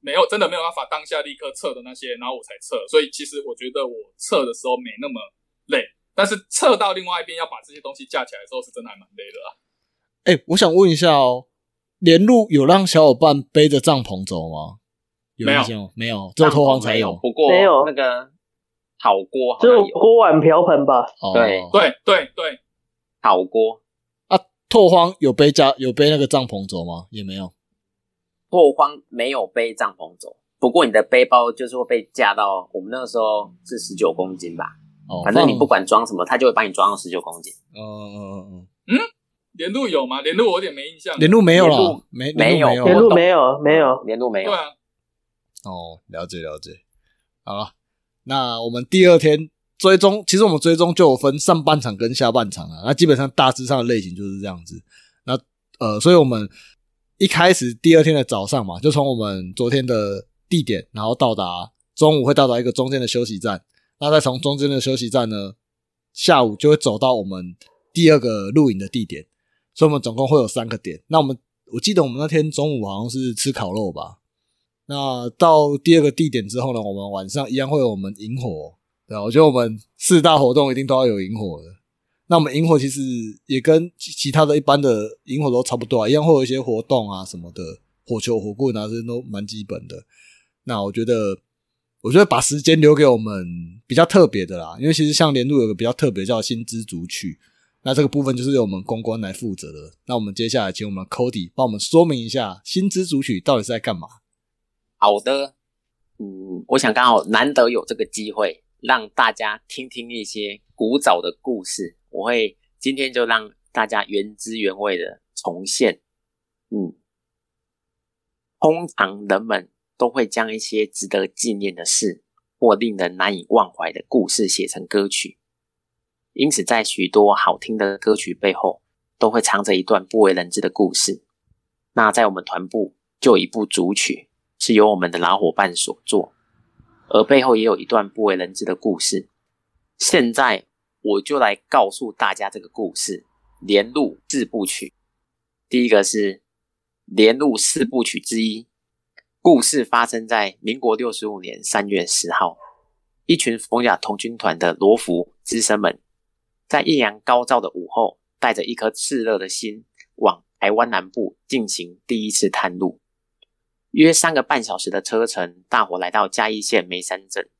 没有真的没有办法当下立刻测的那些，然后我才测，所以其实我觉得我测的时候没那么累，但是测到另外一边要把这些东西架起来的时候，是真的还蛮累的啊。哎、我想问一下哦，连路有让小伙伴背着帐篷走吗？没有。印象吗没有，只有拓荒才有，不过没有。那个好锅好只有锅碗瓢盆吧。哦，对对对对，好锅，啊，拓荒有背家有背那个帐篷走吗？也没有。拓荒没有背帐篷走，不过你的背包就是会被架到，我们那个时候是十九公斤吧，哦，反正你不管装什么，它就会把你装到十九公斤。嗯嗯嗯嗯？连路有吗？连路我有点没印象。嗯，连路没有啦连路，没没有连路连路没有没有，连路没有。对，啊，哦，了解了解。好了，那我们第二天追踪，其实我们追踪就有分上半场跟下半场啊。那基本上大致上的类型就是这样子。那呃，所以我们一开始第二天的早上嘛，就从我们昨天的地点，然后到达中午会到达一个中间的休息站，那再从中间的休息站呢，下午就会走到我们第二个露营的地点，所以我们总共会有三个点。那我们我记得我们那天中午好像是吃烤肉吧。那到第二个地点之后呢，我们晚上一样会有我们萤火，对啊，我觉得我们四大活动一定都要有萤火的。那我们萤火其实也跟其他的一般的萤火都差不多啊，一样会有一些活动啊什么的，火球、火棍啊这些都蛮基本的。那我觉得，我觉得把时间留给我们比较特别的啦，因为其实像连路有个比较特别叫新知族曲，那这个部分就是由我们公关来负责的。那我们接下来请我们 Cody 帮我们说明一下新知族曲到底是在干嘛。好的，嗯，我想刚好难得有这个机会，让大家听听一些古早的故事。我会今天就让大家原汁原味的重现。嗯，通常人们都会将一些值得纪念的事或令人难以忘怀的故事写成歌曲，因此在许多好听的歌曲背后，都会藏着一段不为人知的故事。那在我们团部就有一部主曲。是由我们的老伙伴所做，而背后也有一段不为人知的故事。现在我就来告诉大家这个故事——连路四部曲。第一个是连路四部曲之一，故事发生在民国六十五年三月十号，一群冯甲童军团的罗浮资深们，在艳阳高照的午后，带着一颗炽热的心，往台湾南部进行第一次探路。约三个半小时的车程，大伙来到嘉义县梅山镇。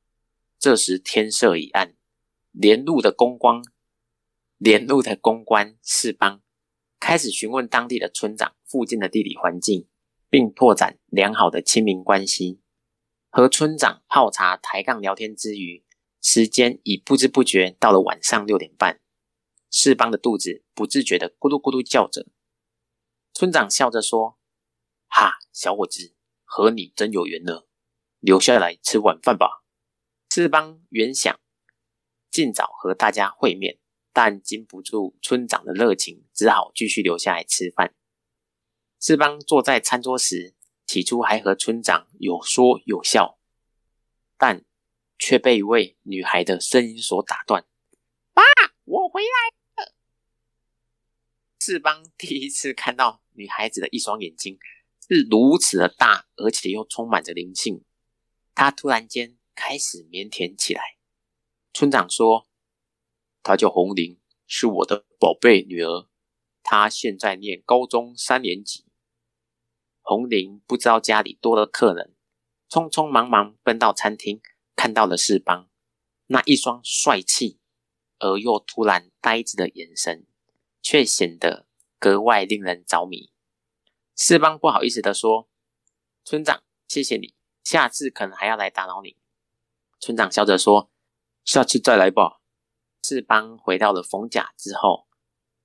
这时天色已暗，连路的公关，连路的公关士邦开始询问当地的村长附近的地理环境，并拓展良好的亲民关系。和村长泡茶、抬杠、聊天之余，时间已不知不觉到了晚上六点半。士邦的肚子不自觉的咕噜咕噜叫着。村长笑着说：“哈，小伙子。”和你真有缘呢，留下来吃晚饭吧。志邦原想尽早和大家会面，但禁不住村长的热情，只好继续留下来吃饭。志邦坐在餐桌时，起初还和村长有说有笑，但却被一位女孩的声音所打断：“爸，我回来了。”志邦第一次看到女孩子的一双眼睛。是如此的大，而且又充满着灵性。他突然间开始腼腆起来。村长说：“她叫红玲，是我的宝贝女儿。她现在念高中三年级。”红玲不知道家里多了客人，匆匆忙忙奔到餐厅，看到了世邦那一双帅气而又突然呆滞的眼神，却显得格外令人着迷。四邦不好意思的说：“村长，谢谢你，下次可能还要来打扰你。”村长笑着说：“下次再来吧。”四邦回到了冯甲之后，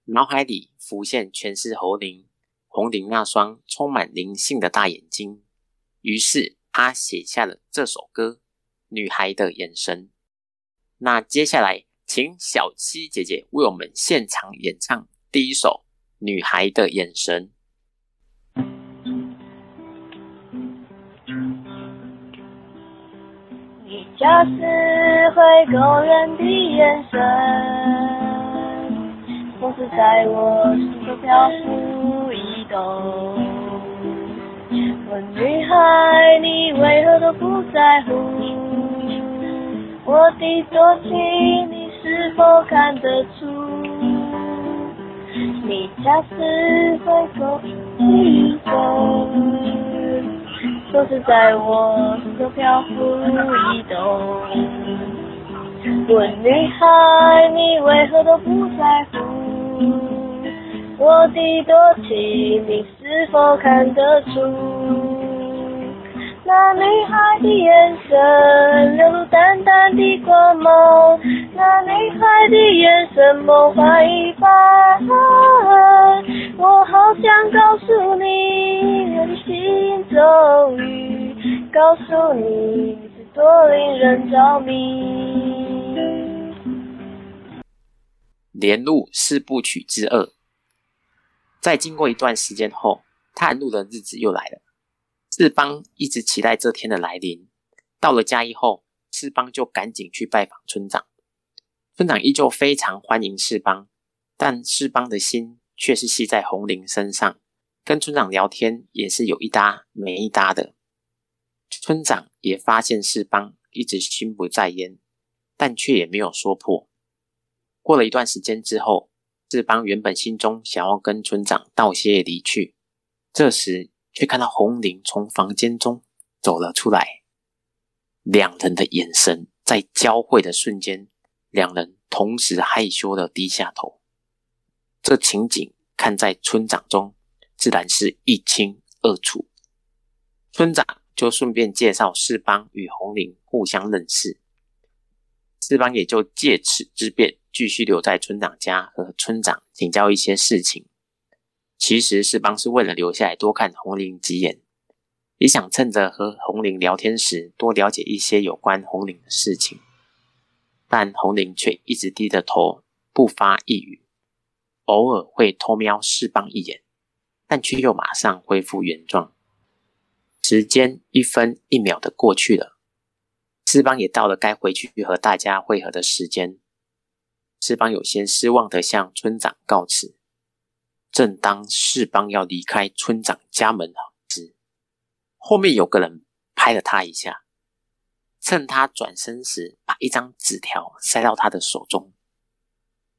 脑海里浮现全是红玲，红玲那双充满灵性的大眼睛。于是他写下了这首歌《女孩的眼神》。那接下来，请小七姐姐为我们现场演唱第一首《女孩的眼神》。恰似会勾人的眼神，总是在我心中漂浮移动。问女孩，你为何都不在乎我的多情？你是否看得出？你恰似会勾人的眼神。总是在我心中漂浮移动。问女孩，你为何都不在乎我的多情？你是否看得出？那女孩的眼神流露淡淡的光芒，那女孩的眼神梦幻一般。我好想告诉你我的心中语，告诉你你是多令人着迷。连路四部曲之二，在经过一段时间后，探路的日子又来了。志邦一直期待这天的来临。到了嘉义后，志邦就赶紧去拜访村长。村长依旧非常欢迎世邦，但世邦的心却是系在红玲身上。跟村长聊天也是有一搭没一搭的。村长也发现世邦一直心不在焉，但却也没有说破。过了一段时间之后，世邦原本心中想要跟村长道谢离去，这时却看到红玲从房间中走了出来，两人的眼神在交汇的瞬间。两人同时害羞的低下头，这情景看在村长中，自然是一清二楚。村长就顺便介绍世邦与红玲互相认识，世邦也就借此之便继续留在村长家和村长请教一些事情。其实世邦是为了留下来多看红玲几眼，也想趁着和红玲聊天时多了解一些有关红玲的事情。但红玲却一直低着头，不发一语，偶尔会偷瞄世邦一眼，但却又马上恢复原状。时间一分一秒的过去了，世邦也到了该回去和大家会合的时间。世邦有些失望的向村长告辞。正当世邦要离开村长家门时，后面有个人拍了他一下。趁他转身时，把一张纸条塞到他的手中。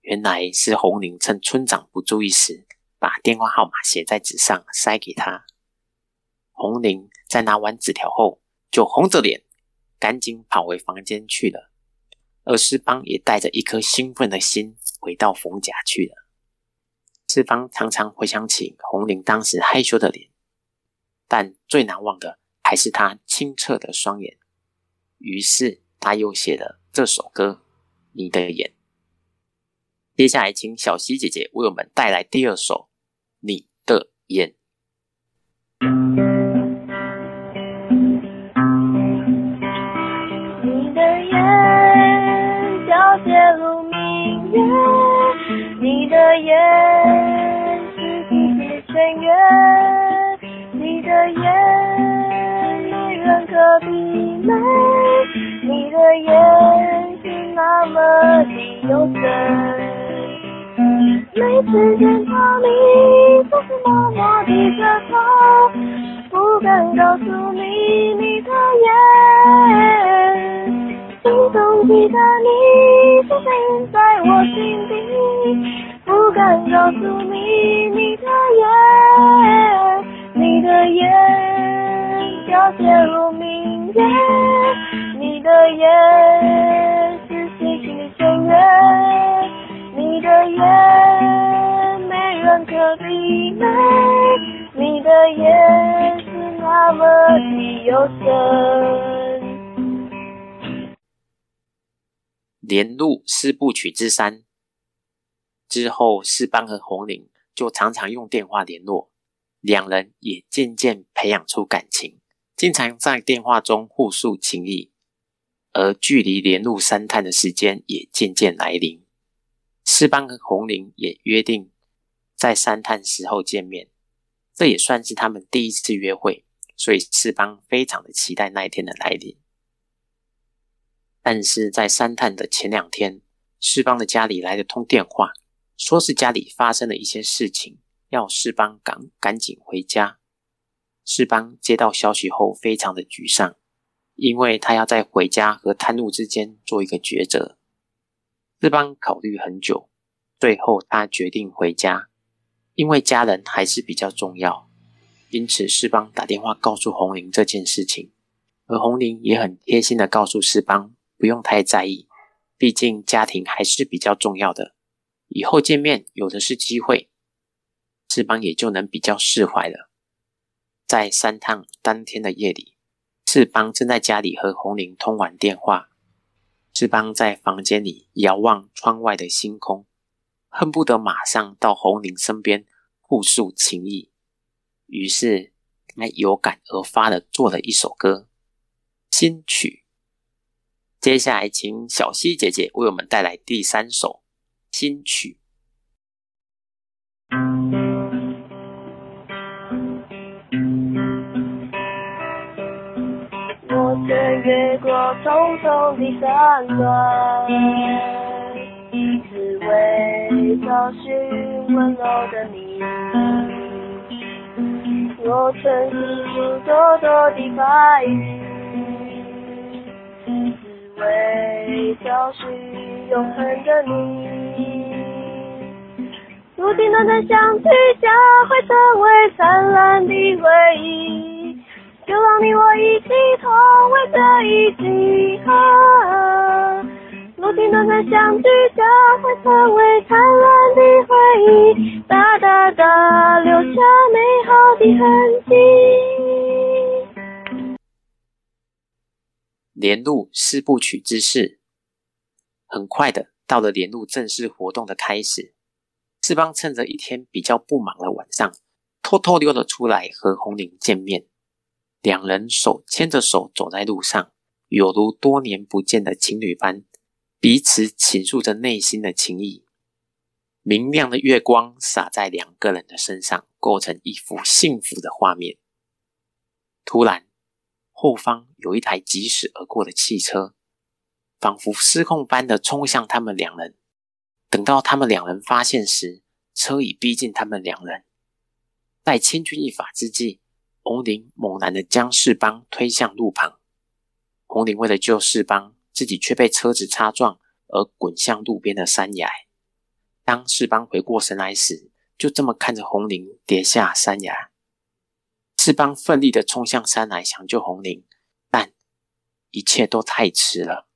原来是红玲趁村长不注意时，把电话号码写在纸上塞给他。红玲在拿完纸条后，就红着脸，赶紧跑回房间去了。而施邦也带着一颗兴奋的心回到冯家去了。四方常常回想起红玲当时害羞的脸，但最难忘的还是她清澈的双眼。于是他又写了这首歌《你的眼》。接下来，请小溪姐姐为我们带来第二首《你的眼》。每次见到你总是默默低着头，不敢告诉你你的眼。心中记得你，深深印在我心底，不敢告诉你你的眼，你的眼皎洁如明月。你的眼是星星的深渊，你的眼人可比美，你的眼是那么的幽深。连录四部曲之三之后，世邦和红玲就常常用电话联络，两人也渐渐培养出感情，经常在电话中互诉情谊。而距离连路三探的时间也渐渐来临，世邦和红玲也约定在三探时候见面，这也算是他们第一次约会，所以世邦非常的期待那一天的来临。但是在三探的前两天，世邦的家里来了通电话，说是家里发生了一些事情，要世邦赶赶紧回家。世邦接到消息后，非常的沮丧。因为他要在回家和探路之间做一个抉择，志邦考虑很久，最后他决定回家，因为家人还是比较重要。因此，世邦打电话告诉红玲这件事情，而红玲也很贴心的告诉世邦不用太在意，毕竟家庭还是比较重要的，以后见面有的是机会，世邦也就能比较释怀了。在三趟当天的夜里。世邦正在家里和红玲通完电话，世邦在房间里遥望窗外的星空，恨不得马上到红玲身边互诉情谊。于是他有感而发的做了一首歌新曲。接下来，请小溪姐姐为我们带来第三首新曲。越过重重的山只为找寻温柔的你。我曾吸入朵朵的白云，只为找寻永恒的你。如今短暂相聚，将会成为灿烂的回忆。就让你。我一起同为这一季。注定短暂相聚，将会成为灿烂的回忆，大大的留下美好的痕迹。连路四部曲之事，很快的到了连路正式活动的开始。四邦趁着一天比较不忙的晚上，偷偷溜了出来和红玲见面。两人手牵着手走在路上，有如多年不见的情侣般，彼此倾诉着内心的情谊。明亮的月光洒在两个人的身上，构成一幅幸福的画面。突然，后方有一台疾驶而过的汽车，仿佛失控般的冲向他们两人。等到他们两人发现时，车已逼近他们两人。在千钧一发之际，红林猛然的将世邦推向路旁。红林为了救世邦，自己却被车子擦撞而滚向路边的山崖。当世邦回过神来时，就这么看着红林跌下山崖。世邦奋力的冲向山来想救红林，但一切都太迟了。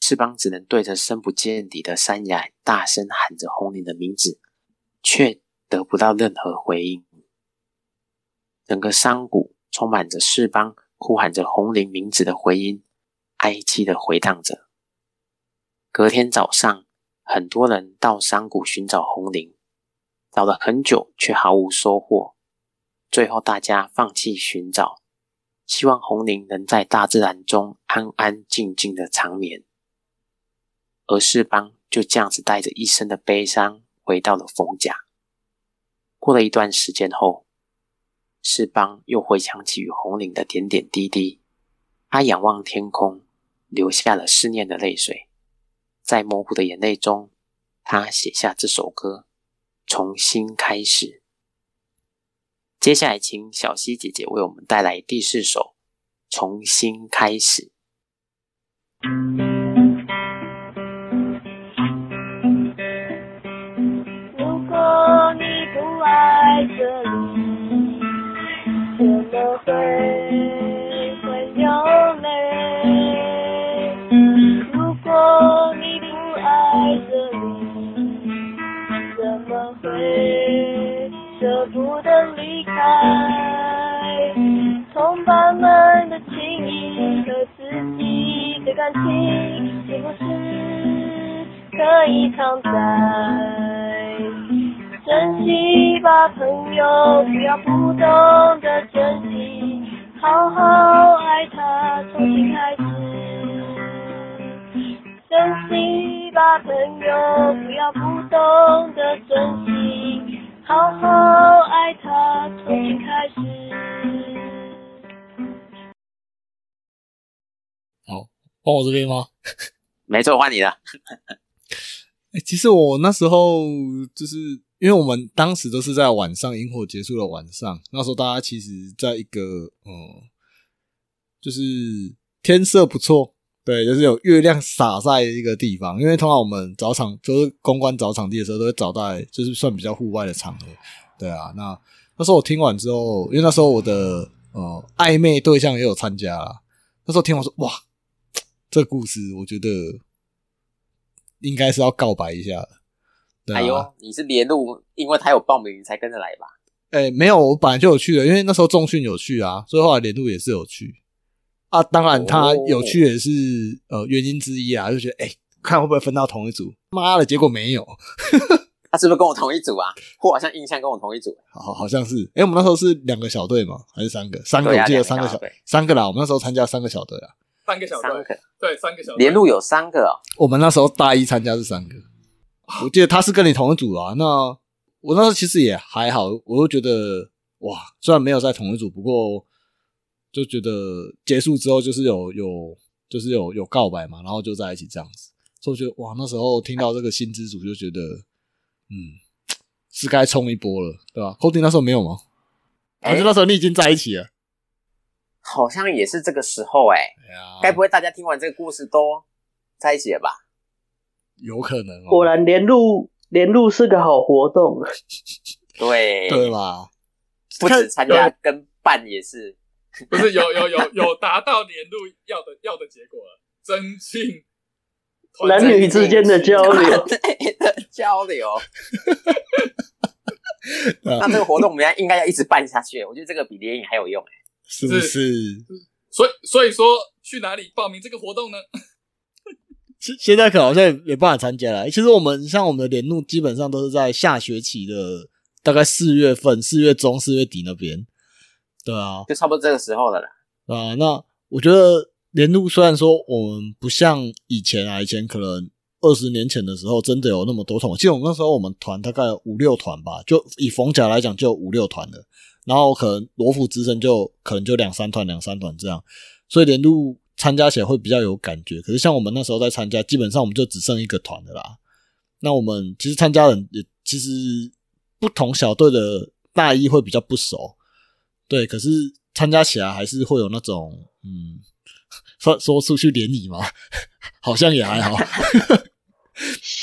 翅膀只能对着深不见底的山崖大声喊着红林的名字，却得不到任何回应。整个山谷充满着翅膀呼喊着红林名字的回音，哀凄的回荡着。隔天早上，很多人到山谷寻找红林，找了很久却毫无收获。最后，大家放弃寻找，希望红林能在大自然中安安静静的长眠。而世邦就这样子带着一身的悲伤回到了冯家。过了一段时间后，世邦又回想起与红领的点点滴滴，他仰望天空，流下了思念的泪水。在模糊的眼泪中，他写下这首歌，重新开始。接下来，请小溪姐姐为我们带来第四首《重新开始》。如果你不爱这里，怎么会么会舍不得离开？同伴们的情谊和自己的感情，是不是可以常在？珍惜吧，朋友，不要不懂得珍惜，好好爱他，重新开始。珍惜吧，朋友，不要不懂得珍惜，好好爱他，从新开始。好，换我这边吗？没错，换你了。哎，其实我那时候就是。因为我们当时都是在晚上，萤火结束的晚上，那时候大家其实在一个嗯，就是天色不错，对，就是有月亮洒在一个地方。因为通常我们找场就是公关找场地的时候，都会找在就是算比较户外的场合，对啊。那那时候我听完之后，因为那时候我的呃暧昧对象也有参加，那时候听完说哇，这故事我觉得应该是要告白一下。哎呦，你是连路，因为他有报名，你才跟着来吧？哎，没有，我本来就有去的，因为那时候重训有去啊，所以后来连路也是有去啊。当然，他有趣也是呃原因之一啊，就觉得哎，看会不会分到同一组。妈的，结果没有，他是不是跟我同一组啊？我好像印象跟我同一组，好，好像是。哎，我们那时候是两个小队嘛，还是三个？三个，我记得三个小队，三个啦。我们那时候参加三个小队啊，三个小队，对，三个小队连路有三个哦。我们那时候大一参加是三个。我记得他是跟你同一组啊，那我那时候其实也还好，我就觉得哇，虽然没有在同一组，不过就觉得结束之后就是有有就是有有告白嘛，然后就在一起这样子，所以我觉得哇，那时候听到这个新之主就觉得，嗯，是该冲一波了，对吧 c o d y 那时候没有吗？还是那时候你已经在一起了？好像也是这个时候哎、该不会大家听完这个故事都在一起了吧？有可能哦，果然连路连路是个好活动。对，对吧？不止参加跟办也是，不是有有有有达到年度要的要的结果了，增进男女之间的交流，的交流。啊那这个活动我们要应该要一直办下去，我觉得这个比联谊还有用哎。是不是？所以所以说去哪里报名这个活动呢？现现在可能好像也没办法参加了。其实我们像我们的联路，基本上都是在下学期的大概四月份、四月中、四月底那边。对啊，就差不多这个时候了啦。啊，那我觉得连路虽然说我们不像以前啊，以前可能二十年前的时候真的有那么多团，我记得我们那时候我们团大概五六团吧，就以冯甲来讲就五六团了，然后可能罗浮之声就可能就两三团、两三团这样，所以连路参加起来会比较有感觉。可是像我们那时候在参加，基本上我们就只剩一个团的啦。那我们其实参加人也其实不同小队的大一会比较不熟，对，可是参加起来还是会有那种嗯，说说出去联谊嘛，好像也还好。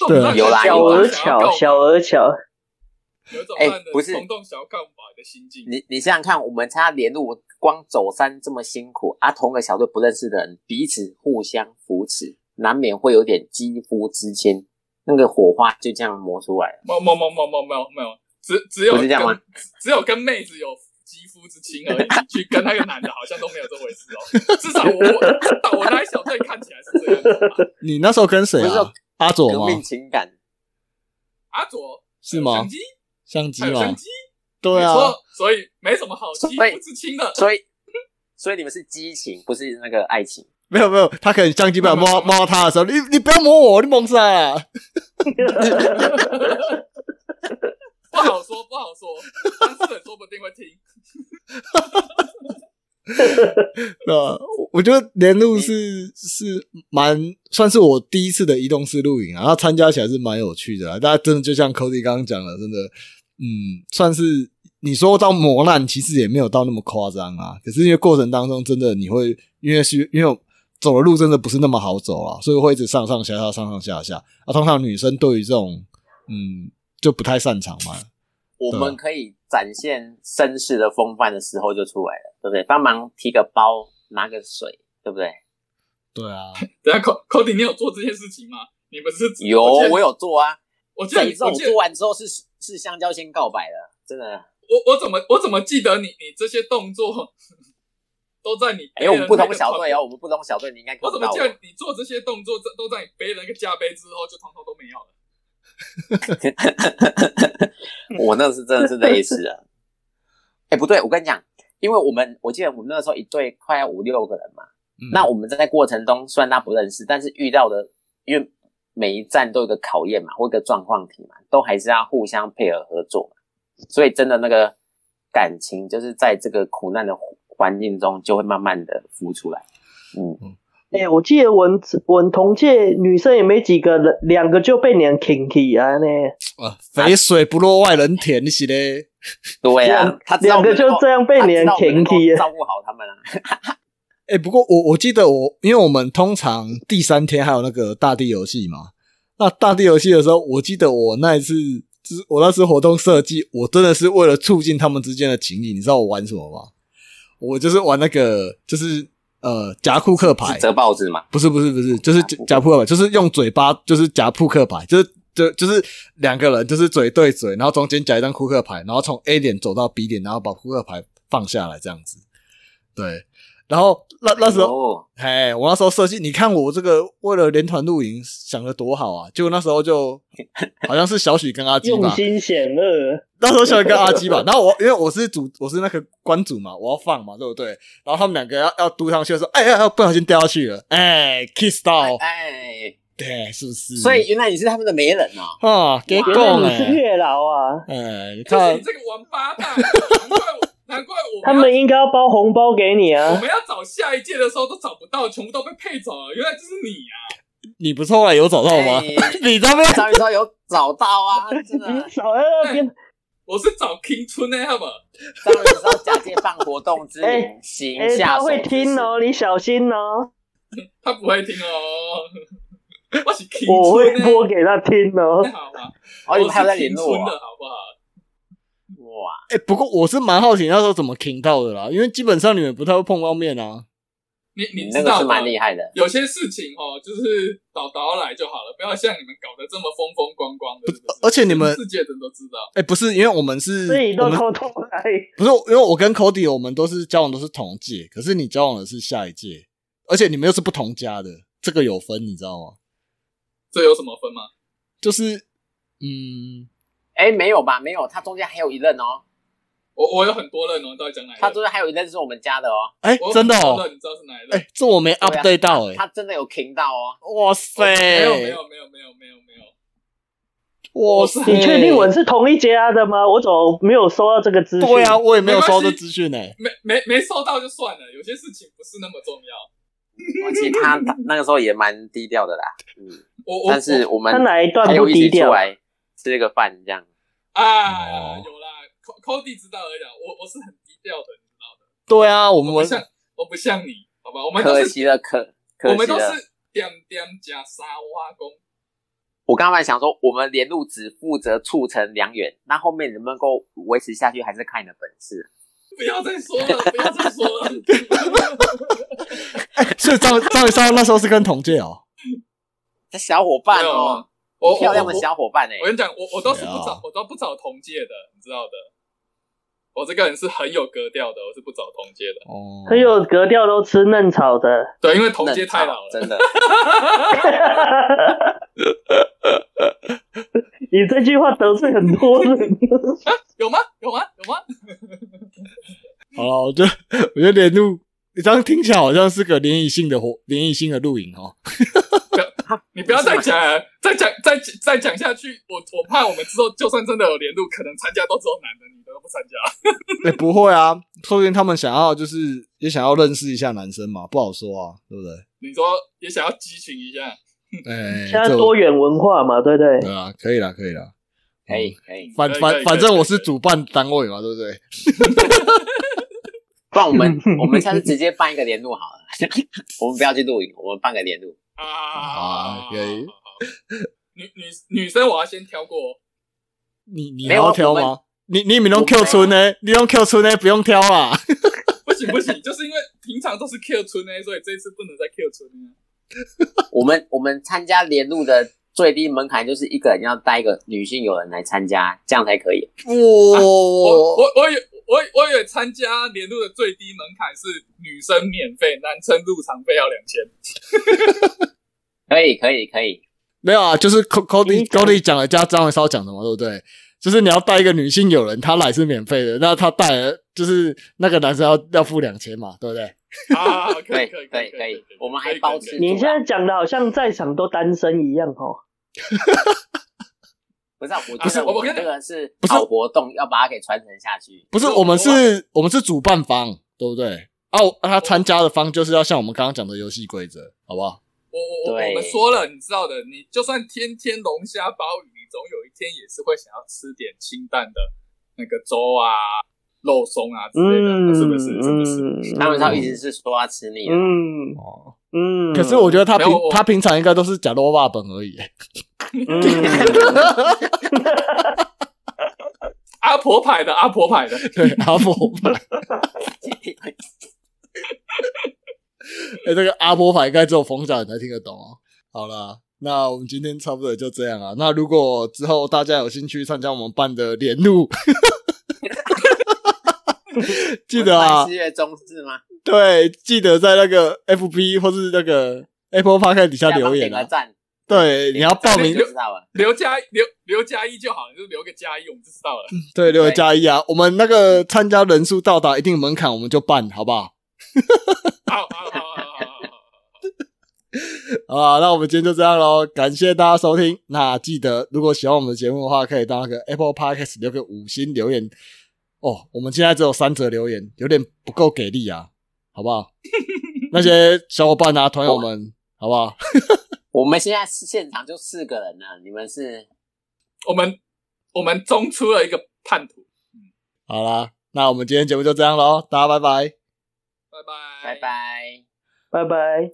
对啊有啦小而巧，小而巧。哎有一种慢的不是冲动想要告白的心境。你你想想看，我们参加联路，光走山这么辛苦啊，同个小队不认识的人，彼此互相扶持，难免会有点肌肤之亲，那个火花就这样磨出来了。没有没有没有没有没有没有，只只有不是这样吗只有跟妹子有肌肤之亲而已，去跟那个男的好像都没有这回事哦。至少我我我那一小队看起来是这样。你那时候跟谁啊不是说？阿左吗？革命情感，阿左是吗相机相机吗还有相？机，对啊，错，所以没什么好肌肤之亲的。所以所以你们是激情，不是那个爱情。没有没有，他可能相机不想摸摸到他的时候，你你不要摸我，你蒙啥啊？不好说，不好说，当事人说不定会听。对吧？我我觉得连路是是蛮算是我第一次的移动式露营啊，然后参加起来是蛮有趣的啊。大家真的就像 Cody 刚刚讲的，真的，嗯，算是你说到磨难，其实也没有到那么夸张啊。可是因为过程当中，真的你会因为是因为走的路真的不是那么好走啊，所以会一直上上下下，上上下下。啊，通常女生对于这种嗯就不太擅长嘛。我们可以展现绅士的风范的时候就出来了，对不对？帮忙提个包，拿个水，对不对？对啊，等下 Co Cody，你有做这件事情吗？你们是有，我我有做啊。我记得这一次我你做完之后是是香蕉先告白的，真的。我我怎么我怎么记得你你这些动作 都在你哎，我们不同小队哦，哦。我们不同小队，你应该看我怎么记得你做这些动作，这都在你背了那个架背之后，就通通都没有了？我。我那是真的是类似啊。哎，不对，我跟你讲，因为我们我记得我们那时候一队快要五六个人嘛，嗯那我们在过程中虽然他不认识，但是遇到的，因为每一站都有个考验嘛，或一个状况题嘛，都还是要互相配合合作嘛。所以真的那个感情，就是在这个苦难的环境中，就会慢慢的浮出来。嗯，哎、我记得我们我们同届女生也没几个人，两个就被你们 king 起啊呢。啊，肥水不落外人田，你是嘞？对啊两，个就这样被你们他知道我们能够 kinky 啊照顾好他们啊。哎、不过我我记得我，因为我们通常第三天还有那个大地游戏嘛，那大地游戏的时候，我记得我那一次，就是我那次活动设计，我真的是为了促进他们之间的情谊，你知道我玩什么吗？我就是玩那个，就是呃夹扑克牌是，折报纸嘛？不是不是不是，就是夹夹扑克牌，就是用嘴巴，就是夹扑克牌，就是就就是两个人，就是嘴对嘴，然后中间夹一张扑克牌，然后从 A 点走到 B 点，然后把扑克牌放下来，这样子。对，然后那那时候，哦，嘿，我那时候设计，你看我这个为了连团露营想的多好啊！结果那时候就 好像是小许跟阿基吧，用心险恶，那时候小许跟阿基吧，然后我因为我是主，我是那个关主嘛，我要放嘛，对不对？然后他们两个要要嘟上去的时候，哎呀，呀不小心掉下去了，哎，kiss 到，哎，对，是不是？所以原来你是他们的媒人哦。啊，给够了你是哎，月老啊！哎，你看就是你，这个王八蛋，难怪我他们应该要包红包给你啊我啊！们要找下一届的时候都找不到，全部都被配走了。原来就是你啊！你不是后来有找到吗？哎 你这边张宇说有找到啊，真的。你少在那边，我是找 King 春的，好不好？张宇说假借办活动之哎名行哎，下手他会听哦，你小心哦，他不会听哦。我是 King 我会，播给他听哦。好吧？哦，你们还有在我是络啊？春的好不好？哇，哎、不过我是蛮好奇那时候怎么听到的啦，因为基本上你们不太会碰到面啊。你你你那个是知道的蛮厉害的。有些事情哦，就是导导来就好了，不要像你们搞得这么风风光光的。是是而且你们世界人都知道，哎、不是，因为我们是自己都偷偷来，不是因为我跟 Cody 我们都是交往都是同届，可是你交往的是下一届，而且你们又是不同家的，这个有分，你知道吗？这有什么分吗？就是嗯，哎，没有吧？没有，他中间还有一任哦，我我有很多任哦，到底讲哪一任？他中间还有一任是我们家的哦。哎、真的哦你知道是哪一任？哎、这我没 update 到哎、他真的有听到哦。哇塞，没有没有没有没有没有没有，哇塞，你确定我是同一家的吗？我怎么没有收到这个资讯？对啊，我也没有收到资讯哎。没没没收到就算了，有些事情不是那么重要。而且他他那个时候也蛮低调的啦，嗯，我我但是我们他哪一段不低调出？来吃个饭这样。我啊哦有啦，Co Cody 知道而已啦，我我是很低调的，你知道的，对啊，我们我不像我不像你，好吧？我们都是可惜了，可可惜了。我们都是点点加沙挖工，我刚才想说，我们连路只负责促成良缘，那后面能不能够维持下去，还是看你的本事。不要再说了，不要再说了。所以张张宇上那时候是跟同届哦。这小伙伴哦，我我漂亮的小伙伴哎我，跟你讲，我我都是不找我都不找同届的，你知道的。我这个人是很有格调的，我是不找同届的。哦，很有格调，都吃嫩草的。对，因为同届太老了。真的。你这句话得罪很多人。有吗？有吗？有吗？好了，我觉得我觉得连路，你这样听起来好像是个联谊性的活，联谊性的露营哦。你不要再讲 了，再讲再再讲下去，我我怕我们之后就算真的有联路，可能参加都只有男的，女的都不参加。哎、不会啊，说不定他们想要就是也想要认识一下男生嘛，不好说啊，对不对？你说也想要激情一下，哎、现在多元文化嘛，对不对？对啊，可以啦，可以啦。可以可以，反反反正我是主办单位嘛，对不对？不然我们我们下次直接办一个联络好了，我们不要去露营，我们办个联路。啊啊可以女女女生我要先挑过，你你还没有啊要挑吗？你你们用 Q 村呢？你用 Q 村呢？不用挑啦。不行不行，就是因为平常都是 Q 村呢，所以这次不能再 Q 村呢。我们我们参加联路的最低门槛就是一个人要带一个女性友人来参加，这样才可以。我哇，我我以我我以为参加年度的最低门槛是女生免费，男生入场费要两千。可以可以可以，没有啊，就是 Co- Cody 讲 Cody 讲的加张文超讲的嘛，对不对？就是你要带一个女性友人，她来是免费的，那她带了就是那个男生要要付两千嘛，对不对？啊，可以可以可以可以可我们还包吃你现在讲的好像在场都单身一样哦。不是、啊，我不是我们这个是不是活动，要把它给传承下去。不是，我们是我们是主办方，对不对？啊，我他参加的方就是要像我们刚刚讲的游戏规则，好不好？我我我我们说了，你知道的，你就算天天龙虾鲍鱼，你总有一天也是会想要吃点清淡的那个粥啊、肉松啊之类的，嗯，是不是？是不是？嗯他们他一直是说要吃腻了，嗯哦，嗯，可是我觉得他平他平常应该都是假罗霸本而已。嗯，阿婆牌的，阿婆牌的，对，阿婆牌，哎、这个阿婆牌应该只有冯小人才听得懂哦。好了，那我们今天差不多也就这样啊。那如果之后大家有兴趣参加我们办的联路，记得啊七，月中是吗？对，记得在那个 FB 或是那个 Apple Park 底下留言啊点个。赞，对，你要报名就，知道了。留加留留加一就好，你就留个加一，我们就知道了。对，留个加一啊。我们那个参加人数到达一定门槛，我们就办，好不好？好好好好好好好。好啊，那我们今天就这样喽，感谢大家收听。那记得，如果喜欢我们的节目的话，可以到那个 Apple Podcast 留个五星留言。哦，我们现在只有三则留言，有点不够给力啊，好不好？那些小伙伴啊，团友们，好不好？我们现在是现场就四个人了，你们是我们我们中出了一个叛徒，好啦，那我们今天节目就这样喽，大家拜拜。拜拜拜拜。拜拜。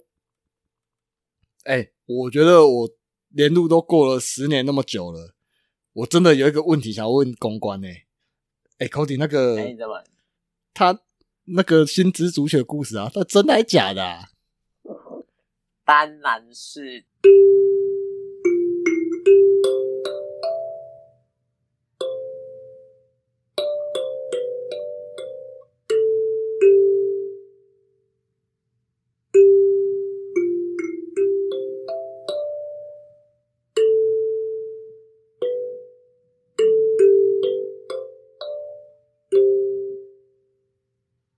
哎、我觉得我连路都过了十年那么久了，我真的有一个问题想要问公关呢、哎、c o d y 那个、哎，你怎么？他那个新知足球故事啊，他真的还假的啊？当然是